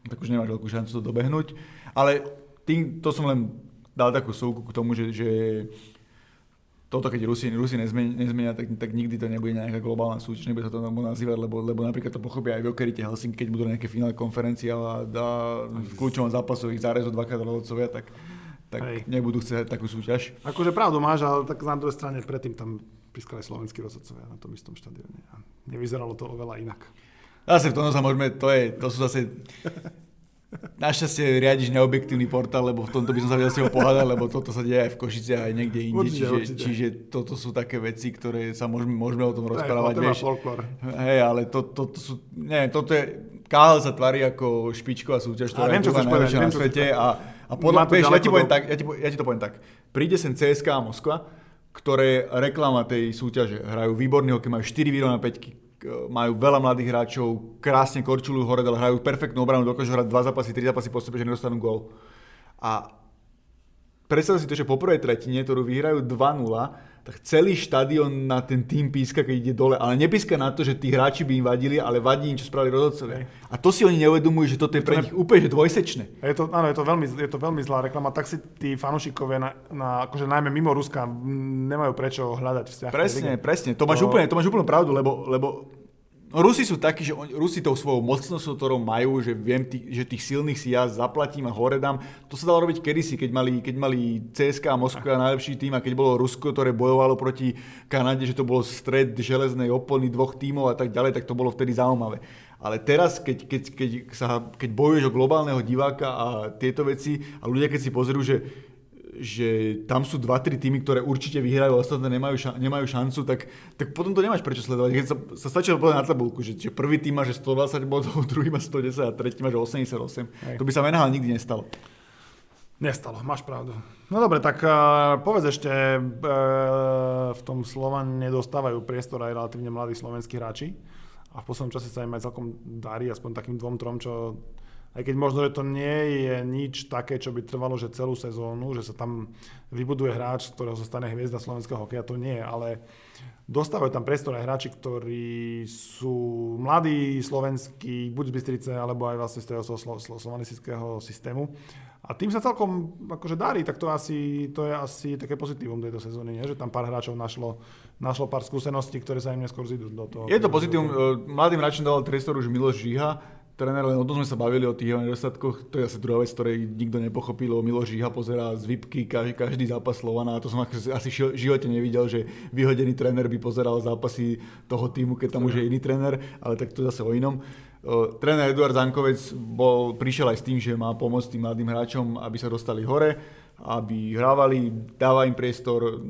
tak už nemáš veľkú šancu to dobehnúť. Ale tým, to som len dal takú súku k tomu, že, že toto keď Rusi, Rusi nezmenia, nezmenia tak, tak, nikdy to nebude nejaká globálna súťaž, nebude sa to nazývať, lebo, lebo napríklad to pochopia aj v Okerite Helsinki, keď budú nejaké finále konferencie a dá v kľúčovom zápasu ich zárezú dvakrát rozhodcovia, tak tak Hej. nebudú chcieť takú súťaž. Akože pravdu máš, ale tak na druhej strane predtým tam pískali slovenskí rozhodcovia na tom istom štadióne. A nevyzeralo to oveľa inak. Zase v tom sa môžeme, to, je, to sú zase Našťastie riadiš neobjektívny portál, lebo v tomto by som sa vedel s tebou pohádať, lebo toto sa deje aj v Košice aj niekde inde. Určite, čiže, určite. čiže toto sú také veci, ktoré sa môžeme, môžeme o tom rozprávať. Vieš. Hej, ale to, to, to sú, neviem, toto je, KHL sa tvári ako špičková súťaž, ktorá je najväčšia na svete a, a podľa, vieš, ja ti, poviem tak, ja, ti, ja ti to poviem tak. Príde sem CSK a Moskva, ktoré reklama tej súťaže hrajú výborný hokej, majú 4 výrovné 5 majú veľa mladých hráčov, krásne korčulujú hore, ale hrajú perfektnú obranu, dokážu hrať dva zápasy, tri zápasy po sebe, že nedostanú gól. A predstav si to, že po prvej tretine, ktorú vyhrajú 2-0, tak celý štadión na ten tým píska, keď ide dole. Ale nepíska na to, že tí hráči by im vadili, ale vadí im, čo spravili rozhodcovia. A to si oni neuvedomujú, že toto je pre nich úplne dvojsečné. Je to, áno, je to, veľmi, je to veľmi zlá reklama. Tak si tí fanúšikovia, na, na, akože najmä mimo Ruska, nemajú prečo hľadať vzťah. Presne, presne. To máš, to... úplne, to máš úplne pravdu, lebo, lebo Rusi sú takí, že oni, Rusi tou svojou mocnosťou, ktorou majú, že viem, tý, že tých silných si ja zaplatím a hore dám. To sa dalo robiť kedysi, keď mali, keď mali CSK a Moskva najlepší tým a keď bolo Rusko, ktoré bojovalo proti Kanade, že to bol stred železnej opony dvoch tímov a tak ďalej, tak to bolo vtedy zaujímavé. Ale teraz, keď, keď, keď, sa, keď bojuješ o globálneho diváka a tieto veci a ľudia keď si pozrú, že že tam sú 2-3 týmy, ktoré určite vyhrajú, ostatné nemajú, ša- nemajú šancu, tak, tak potom to nemáš prečo sledovať. Keď sa, sa stačilo povedať na tabulku, že, že prvý tým má že 120 bodov, druhý má 110 a tretí má že 88. Hej. To by sa Menaha nikdy nestalo. Nestalo, máš pravdu. No dobre, tak uh, povedz ešte, uh, v tom Slovan nedostávajú priestor aj relatívne mladí slovenskí hráči a v poslednom čase sa im aj celkom darí, aspoň takým dvom, trom, čo aj keď možno, že to nie je nič také, čo by trvalo, že celú sezónu, že sa tam vybuduje hráč, ktorého sa stane hviezda slovenského hokeja, to nie, ale dostávajú tam priestor aj hráči, ktorí sú mladí, slovenskí, buď z Bystrice, alebo aj vlastne z toho slo, slo, slovanistického systému. A tým sa celkom akože darí, tak to, asi, to je asi také pozitívum tejto sezóny, nie? že tam pár hráčov našlo, našlo pár skúseností, ktoré sa im neskôr zídu do toho. Je to pozitívum, mladým hráčom dal priestor už Miloš Žiha, tréner, len o tom sme sa bavili, o tých jeho nedostatkoch. To je asi druhá vec, ktorej nikto nepochopil. Miloš Žiha pozerá z VIPky každý, každý zápas Slovana to som asi v živote nevidel, že vyhodený tréner by pozeral zápasy toho týmu, keď tam už je iný tréner, ale tak to zase o inom. Tréner Eduard Zankovec bol, prišiel aj s tým, že má pomôcť tým mladým hráčom, aby sa dostali hore, aby hrávali, dáva im priestor,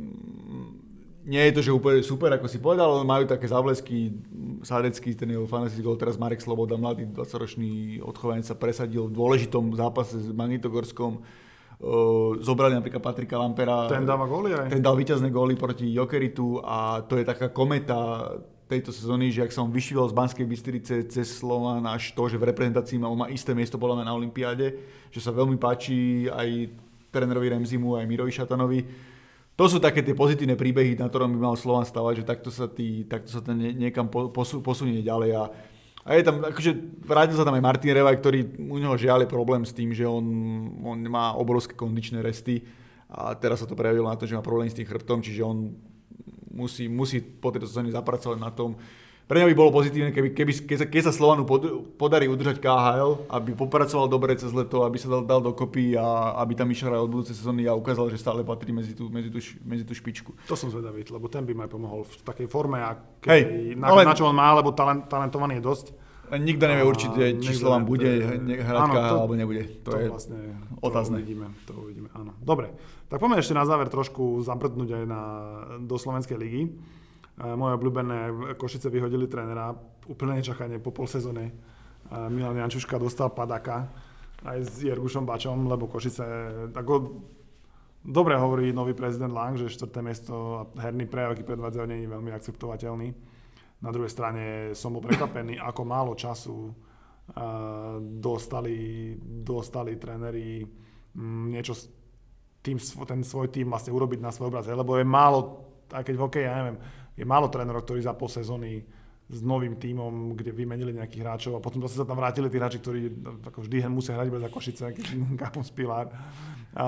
nie je to, že úplne super, ako si povedal, ale majú také záblesky. Sádecký, ten jeho fantasy gol, teraz Marek Sloboda, mladý 20-ročný odchovanec sa presadil v dôležitom zápase s Magnitogorskom. zobrali napríklad Patrika Lampera. Ten dáva góly aj. Ten dal víťazné góly proti Jokeritu a to je taká kometa tejto sezóny, že ak sa on vyšiel z Banskej Bystrice cez Slovan až to, že v reprezentácii má, má isté miesto podľa na Olympiáde, že sa veľmi páči aj trénerovi Remzimu, aj Mirovi Šatanovi to sú také tie pozitívne príbehy, na ktorom by mal Slovan stavať, že takto sa, tý, takto sa ten niekam posunie ďalej a a je tam, akože vrátil sa tam aj Martin Revaj, ktorý u neho žiaľ je problém s tým, že on, on má obrovské kondičné resty a teraz sa to prejavilo na to, že má problém s tým chrbtom, čiže on musí, musí po tejto sezóne zapracovať na tom, pre mňa by bolo pozitívne, keby, keby keď, sa, keď sa Slovanu pod, podarí udržať KHL, aby popracoval dobre cez leto, aby sa dal, dal dokopy a aby tam išiel aj od budúcej sezóny a ukázal, že stále patrí medzi tú, medzi tú, medzi tú špičku. To som zvedavý, lebo ten by mi aj pomohol v takej forme, akej, Hej, na, ale... na čo on má, lebo talent, talentovaný je dosť. Nikto nevie určite, či Slovan bude hrať KHL alebo nebude. To, to je vlastne otázne. To uvidíme, to uvidíme, áno. Dobre, tak poďme ešte na záver trošku zabrdnúť aj na, do Slovenskej ligy moje obľúbené Košice vyhodili trénera úplne nečakane po pol sezóne. Milan Jančuška dostal padaka aj s Jergušom Bačom, lebo Košice, ako dobre hovorí nový prezident Lang, že štvrté miesto a herný prejav, aký predvádzajú, nie je veľmi akceptovateľný. Na druhej strane som bol prekvapený, ako málo času dostali, dostali tréneri mm, niečo tým, ten svoj tým vlastne urobiť na svoj obraz, lebo je málo, aj keď v hokeji, ja neviem, je málo trénerov, ktorí za pol sezóny s novým tímom, kde vymenili nejakých hráčov a potom zase sa tam vrátili tí hráči, ktorí ako vždy musia hrať bez Košice, nejaký Kapon Spilár. A,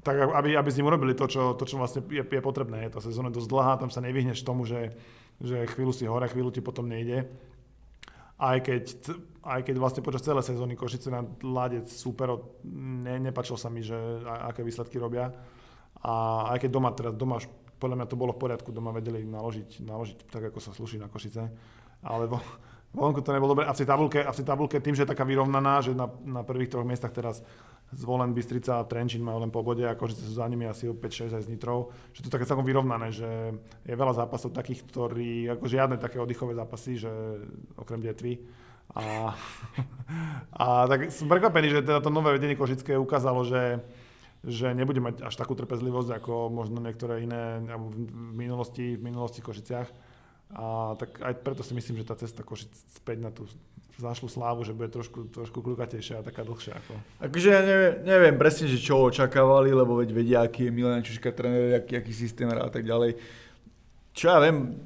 tak aby, aby s ním urobili to, čo, to, čo vlastne je, je potrebné. Tá sezóna dosť dlhá, tam sa nevyhneš tomu, že, že chvíľu si hore, chvíľu ti potom nejde. Aj keď, aj keď vlastne počas celej sezóny Košice na lade super, ne, nepačilo sa mi, že aké výsledky robia. A aj keď doma, teda doma podľa mňa to bolo v poriadku, doma vedeli naložiť, naložiť tak, ako sa sluší na Košice. Ale vo, vonku to nebolo dobre. A v tej tabulke, a v tej tabulke tým, že je taká vyrovnaná, že na, na prvých troch miestach teraz zvolen Bystrica a Trenčín majú len po bode a Košice sú za nimi asi o 5-6 aj s Nitrou. Že to je také celkom vyrovnané, že je veľa zápasov takých, ktorí, ako žiadne také oddychové zápasy, že okrem detvy. A, a tak som prekvapený, že teda to nové vedenie Košické ukázalo, že že nebude mať až takú trpezlivosť ako možno niektoré iné v minulosti, v minulosti Košiciach. A tak aj preto si myslím, že tá cesta Košic späť na tú zašlu slávu, že bude trošku, trošku kľukatejšia a taká dlhšia. Ako. Akože ja neviem, neviem presne, že čo očakávali, lebo veď vedia, aký je Milan Čuška tréner, aký, aký systém a tak ďalej. Čo ja viem,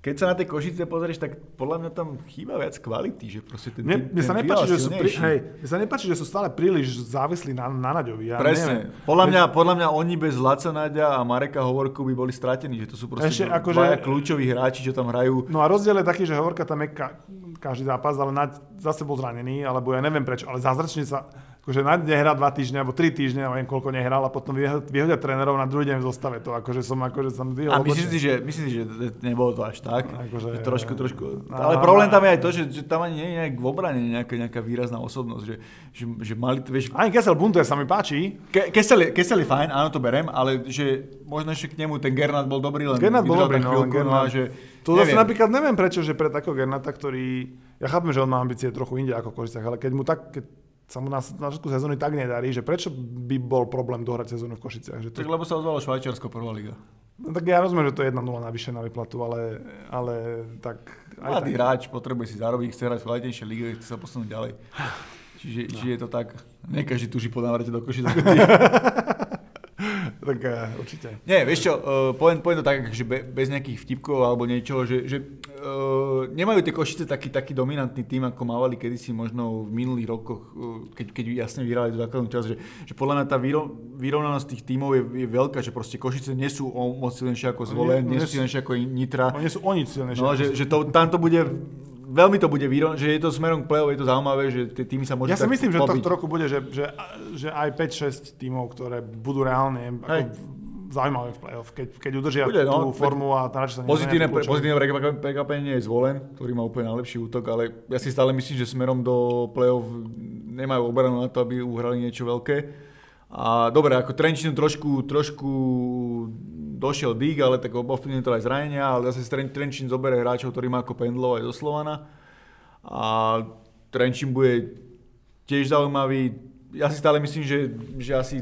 keď sa na tie Košice pozrieš, tak podľa mňa tam chýba viac kvality, že proste ten, Mne, mne sa nepáči, že sú, pri, hej, mne sa nepáči, že sú stále príliš závislí na, na Naďovi. Ja Presne. neviem. Podľa mňa, podľa mňa oni bez Laca Naďa a Mareka Hovorku by boli stratení, že to sú proste Ešte Ešte, akože- kľúčoví hráči, čo tam hrajú. No a rozdiel je taký, že Hovorka tam je ka- každý zápas, ale Naď zase bol zranený, alebo ja neviem prečo, ale zázračne sa, akože nehrá dva týždne, alebo tri týždne, neviem koľko nehral a potom vyho- vyhodia trénerov na druhý deň v zostave. To akože som, akože som. A myslím si, že, myslím si, že nebolo to až tak. Akože- Že trošku, trošku. No, ale no, problém no. tam je aj to, že, že tam ani nie je nejak v obrane nejaká, nejaká výrazná osobnosť. Že, že, že mali, vieš, Ani Kessel Bunter sa mi páči. Ke, Kessel, Kessel je fajn, áno, to berem, ale že možno ešte k nemu ten Gernat bol dobrý, len Gernat bol dobrý, no, chvíľku, Gernat. a že, To zase neviem. napríklad neviem prečo, že pre takého Gernata, ktorý, ja chápem, že on má ambície trochu inde ako v Košicách, ale keď mu tak, keď sa mu na, začiatku sezóny tak nedarí, že prečo by bol problém dohrať sezónu v Košiciach? Že to, Tak lebo sa ozvalo Švajčiarsko prvá liga. no, tak ja rozumiem, že to je 1-0 navyše na vyplatu, ale, ale tak... Aj Mladý tak. hráč potrebuje si zarobiť, chce hrať v kvalitnejšej lige, chce sa posunúť ďalej. Čiže, no. čiže je to tak. Nie každý tuží po návrate do Košic. ako ty. Tak uh, určite. Nie, vieš čo, uh, poviem, poviem to tak, že be, bez nejakých vtipkov alebo niečoho, že, že uh, nemajú tie Košice taký, taký dominantný tým, ako mávali kedysi možno v minulých rokoch, uh, keď, keď jasne vyhrali tú základnú časť, že, že podľa mňa tá výro, vyrovnanosť tých tímov je, je veľká, že proste Košice nie sú o moc silnejšie ako Zvolen, Nie- nie, sú- silnejšie ako Nitra. Oni sú o nič silnejšie. No, že, že to, tam to bude, veľmi to bude výron, že je to smerom k play je to zaujímavé, že tie týmy sa môžu ja si myslím, že pobiť. tohto roku bude, že, že, že aj 5-6 tímov, ktoré budú reálne ako zaujímavé v play-off, keď, keď udržia Bude, no. tú formu a radšej sa Pozitívne, pozitívne prekvapenie je zvolen, ktorý má úplne najlepší útok, ale ja si stále myslím, že smerom do play-off nemajú obranu na to, aby uhrali niečo veľké. A dobre, ako Trenčín trošku, trošku došiel dík, ale tak ovplyvnili to aj zranenia, ale zase Tren- Trenčín zobere hráčov, ktorý má ako Pendlov aj zo Slovana. A Trenčín bude tiež zaujímavý. Ja si stále myslím, že, že asi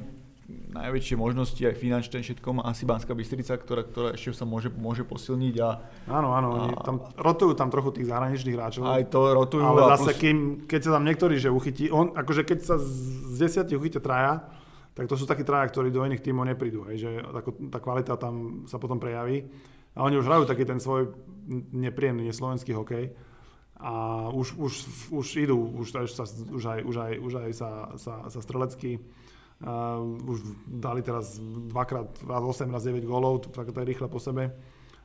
najväčšie možnosti aj finančné všetko má asi Banská Bystrica, ktorá, ktorá ešte sa môže, môže posilniť a Áno, áno, A- tam, rotujú tam trochu tých zahraničných hráčov. aj to rotujú. ale zase, plus- kým, keď sa tam niektorí, že uchytí, on, akože keď sa z z desiatich uchytia traja, tak to sú takí traja, ktorí do iných tímov neprídu, hej, že tá kvalita tam sa potom prejaví. A oni už hrajú taký ten svoj nepríjemný neslovenský hokej. A už, už, už idú, už, sa, už aj, už aj, už aj sa, sa, sa strelecky Uh, už dali teraz dvakrát, raz 8, raz 9 gólov, tak to je rýchle po sebe.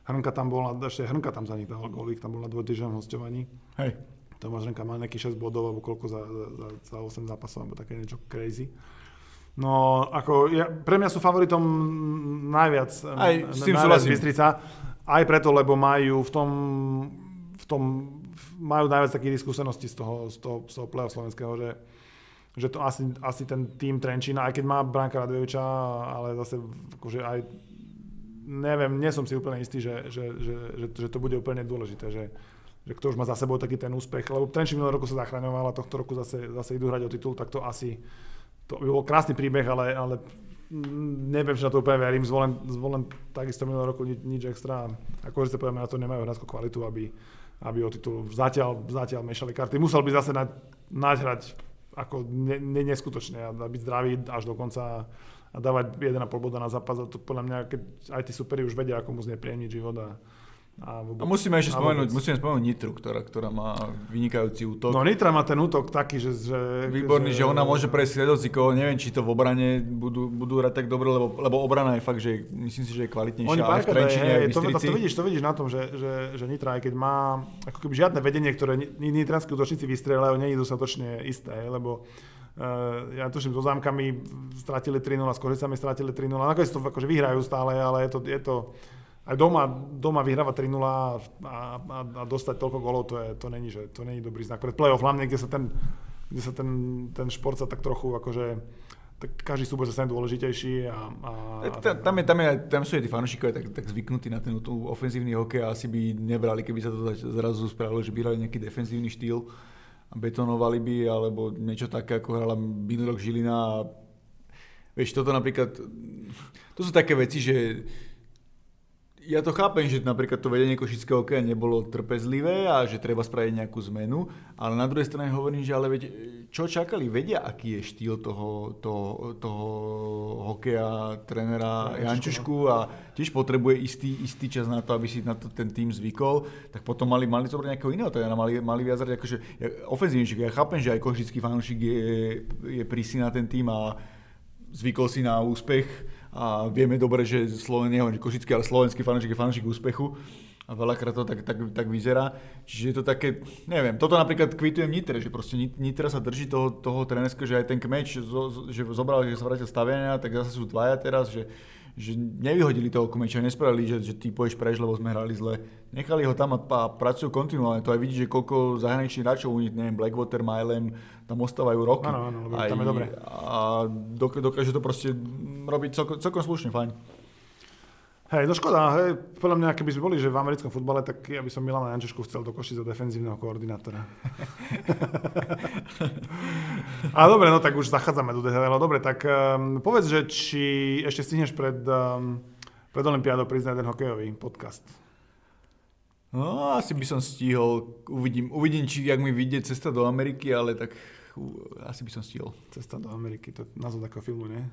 Hrnka tam bola, ešte Hrnka tam za nich dal gólík, tam bol na dvojtýždňovom hostovaní. Hej. Tomáš Hrnka mal nejakých 6 bodov, alebo koľko za, za, za 8 zápasov, alebo také niečo crazy. No, ako, ja, pre mňa sú favoritom najviac Aj s tým najviac. Bystrica, aj preto, lebo majú v tom, v tom majú najviac takých skúseností z toho, z toho, z toho play slovenského, že, že to asi, asi ten tým Trenčína, aj keď má Branka Radoviča, ale zase akože aj neviem, nie som si úplne istý, že, že, že, že, že to bude úplne dôležité, že, že kto už má za sebou taký ten úspech, lebo Trenčín minulý roku sa zachraňoval a tohto roku zase, zase idú hrať o titul, tak to asi, to by bol krásny príbeh, ale, ale neviem, či na to úplne verím, zvolen, zvolen takisto minulý roku nič, nič extra, ako sa povieme, na to nemajú hráčskú kvalitu, aby, aby o titul zatiaľ, zatiaľ mešali karty. Musel by zase na, nahrať ako ne, ne, neskutočne a byť zdravý až do konca a dávať 1,5 boda na zápas. To podľa mňa, keď aj tí superi už vedia, ako mu znepríjemniť život a, a, vôbec, A musíme ešte spomenúť, musíme spomenúť Nitru, ktorá, ktorá má vynikajúci útok. No Nitra má ten útok taký, že... že Výborný, že ona môže prejsť sledocikov, neviem, či to v obrane budú, budú hrať tak dobre, lebo, lebo obrana je fakt, že myslím si, že je kvalitnejšia Oni aj v Trenčine, aj v to, to, to, vidíš, to vidíš na tom, že, že, že Nitra, aj keď má ako keby žiadne vedenie, ktoré ni- ni- nitranskí útočníci vystrelajú, nie je dostatočne isté, lebo uh, ja tuším, so zámkami stratili 3-0, s Kožicami stratili 3-0, nakoniec to akože vyhrajú stále, ale je to, je to aj doma, doma vyhráva 3-0 a, a, a, dostať toľko golov, to, je, to, není, že, to není dobrý znak. Pred play-off hlavne, kde sa ten, kde sa ten, ten šport sa tak trochu akože tak každý súboj sa dôležitejší a, a, a Ta- Tam, je, tam, je, tam sú aj tí fanúšikovia tak, tak zvyknutí na ten tú ofenzívny hokej a asi by nebrali, keby sa to zrazu spravilo, že by hrali nejaký defenzívny štýl a betonovali by, alebo niečo také, ako hrala minulý rok Žilina. A vieš, toto napríklad, to sú také veci, že ja to chápem, že napríklad to vedenie Košického hokeja nebolo trpezlivé a že treba spraviť nejakú zmenu, ale na druhej strane hovorím, že ale veď, čo čakali, vedia, aký je štýl toho, toho, toho hokeja trénera Jančušku a tiež potrebuje istý, istý čas na to, aby si na to ten tým zvykol, tak potom mali, mali zobrať nejakého iného trénera, mali, mali viac akože ja, ofenzívnejších. Ja chápem, že aj košický fanúšik je, je prísny na ten tým a zvykol si na úspech a vieme dobre, že Sloven, nie košický, ale slovenský fanúšik je fanúšik úspechu a veľakrát to tak, tak, tak vyzerá. Čiže je to také, neviem, toto napríklad kvitujem Nitre, že proste Nitra sa drží toho, toho trenerského, že aj ten kmeč, že zobral, že sa vrátil staviania, tak zase sú dvaja teraz, že, že nevyhodili toho kmeča, nespravili, že, že ty pôjdeš preč, lebo sme hrali zle. Nechali ho tam a, a pracujú kontinuálne. To aj vidíš, že koľko zahraničných hráčov u nich, neviem, Blackwater, Mylem, tam ostávajú roky. Áno, áno, tam je dobre. A dokáže to proste robiť celkom, celkom slušne, fajn. Hej, no škoda, hej, podľa mňa, keby sme boli že v americkom futbale, tak ja by som Milana Jančešku chcel do Košice za defenzívneho koordinátora. A dobre, no tak už zachádzame do detailov. Dobre, tak um, povedz, že či ešte stihneš pred, um, pred Olympiádou prísť na jeden hokejový podcast. No, asi by som stihol. Uvidím, uvidím či jak mi vyjde cesta do Ameriky, ale tak uh, asi by som stihol. Cesta do Ameriky, to je názov takého filmu, nie?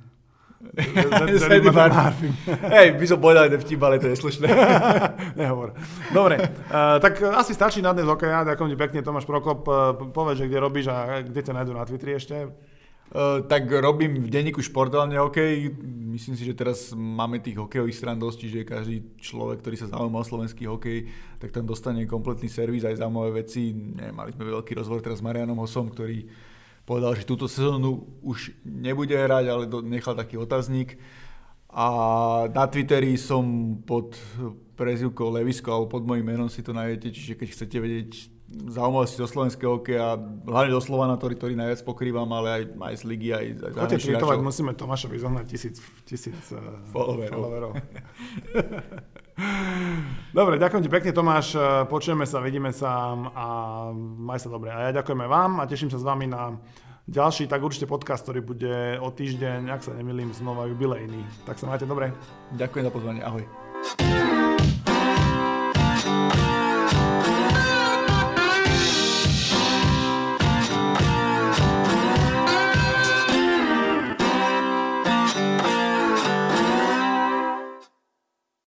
Hej, by som povedal jeden vtip, ale to je slušné. Nehovor. Dobre, uh, tak asi stačí na dnes hokeja. Ďakujem ti pekne, Tomáš Prokop. Uh, povedz, že kde robíš a kde ťa nájdú na Twitteri ešte. Uh, tak robím v denníku športálne hokej. Myslím si, že teraz máme tých hokejových stran dosť, čiže každý človek, ktorý sa zaujíma o slovenský hokej, tak tam dostane kompletný servis aj zaujímavé veci. Ne, mali sme veľký rozhovor teraz s Marianom Hosom, ktorý povedal, že túto sezónu už nebude hrať, ale nechal taký otazník. A na Twitteri som pod prezivkou Levisko alebo pod mojím menom si to nájdete, čiže keď chcete vedieť zaujímavosti zo slovenského hokeja, hlavne do Slovana, ktorý, ktorý najviac pokrývam, ale aj, aj z ligy, aj, aj tweetovať, musíme Tomášovi zohnať tisíc, tisíc uh, followerov. followerov. dobre, ďakujem ti pekne Tomáš, počujeme sa, vidíme sa a maj sa dobre. A ja ďakujeme vám a teším sa s vami na ďalší, tak určite podcast, ktorý bude o týždeň, ak sa nemýlim, znova jubilejný. Tak sa majte dobre. Ďakujem za pozvanie, ahoj.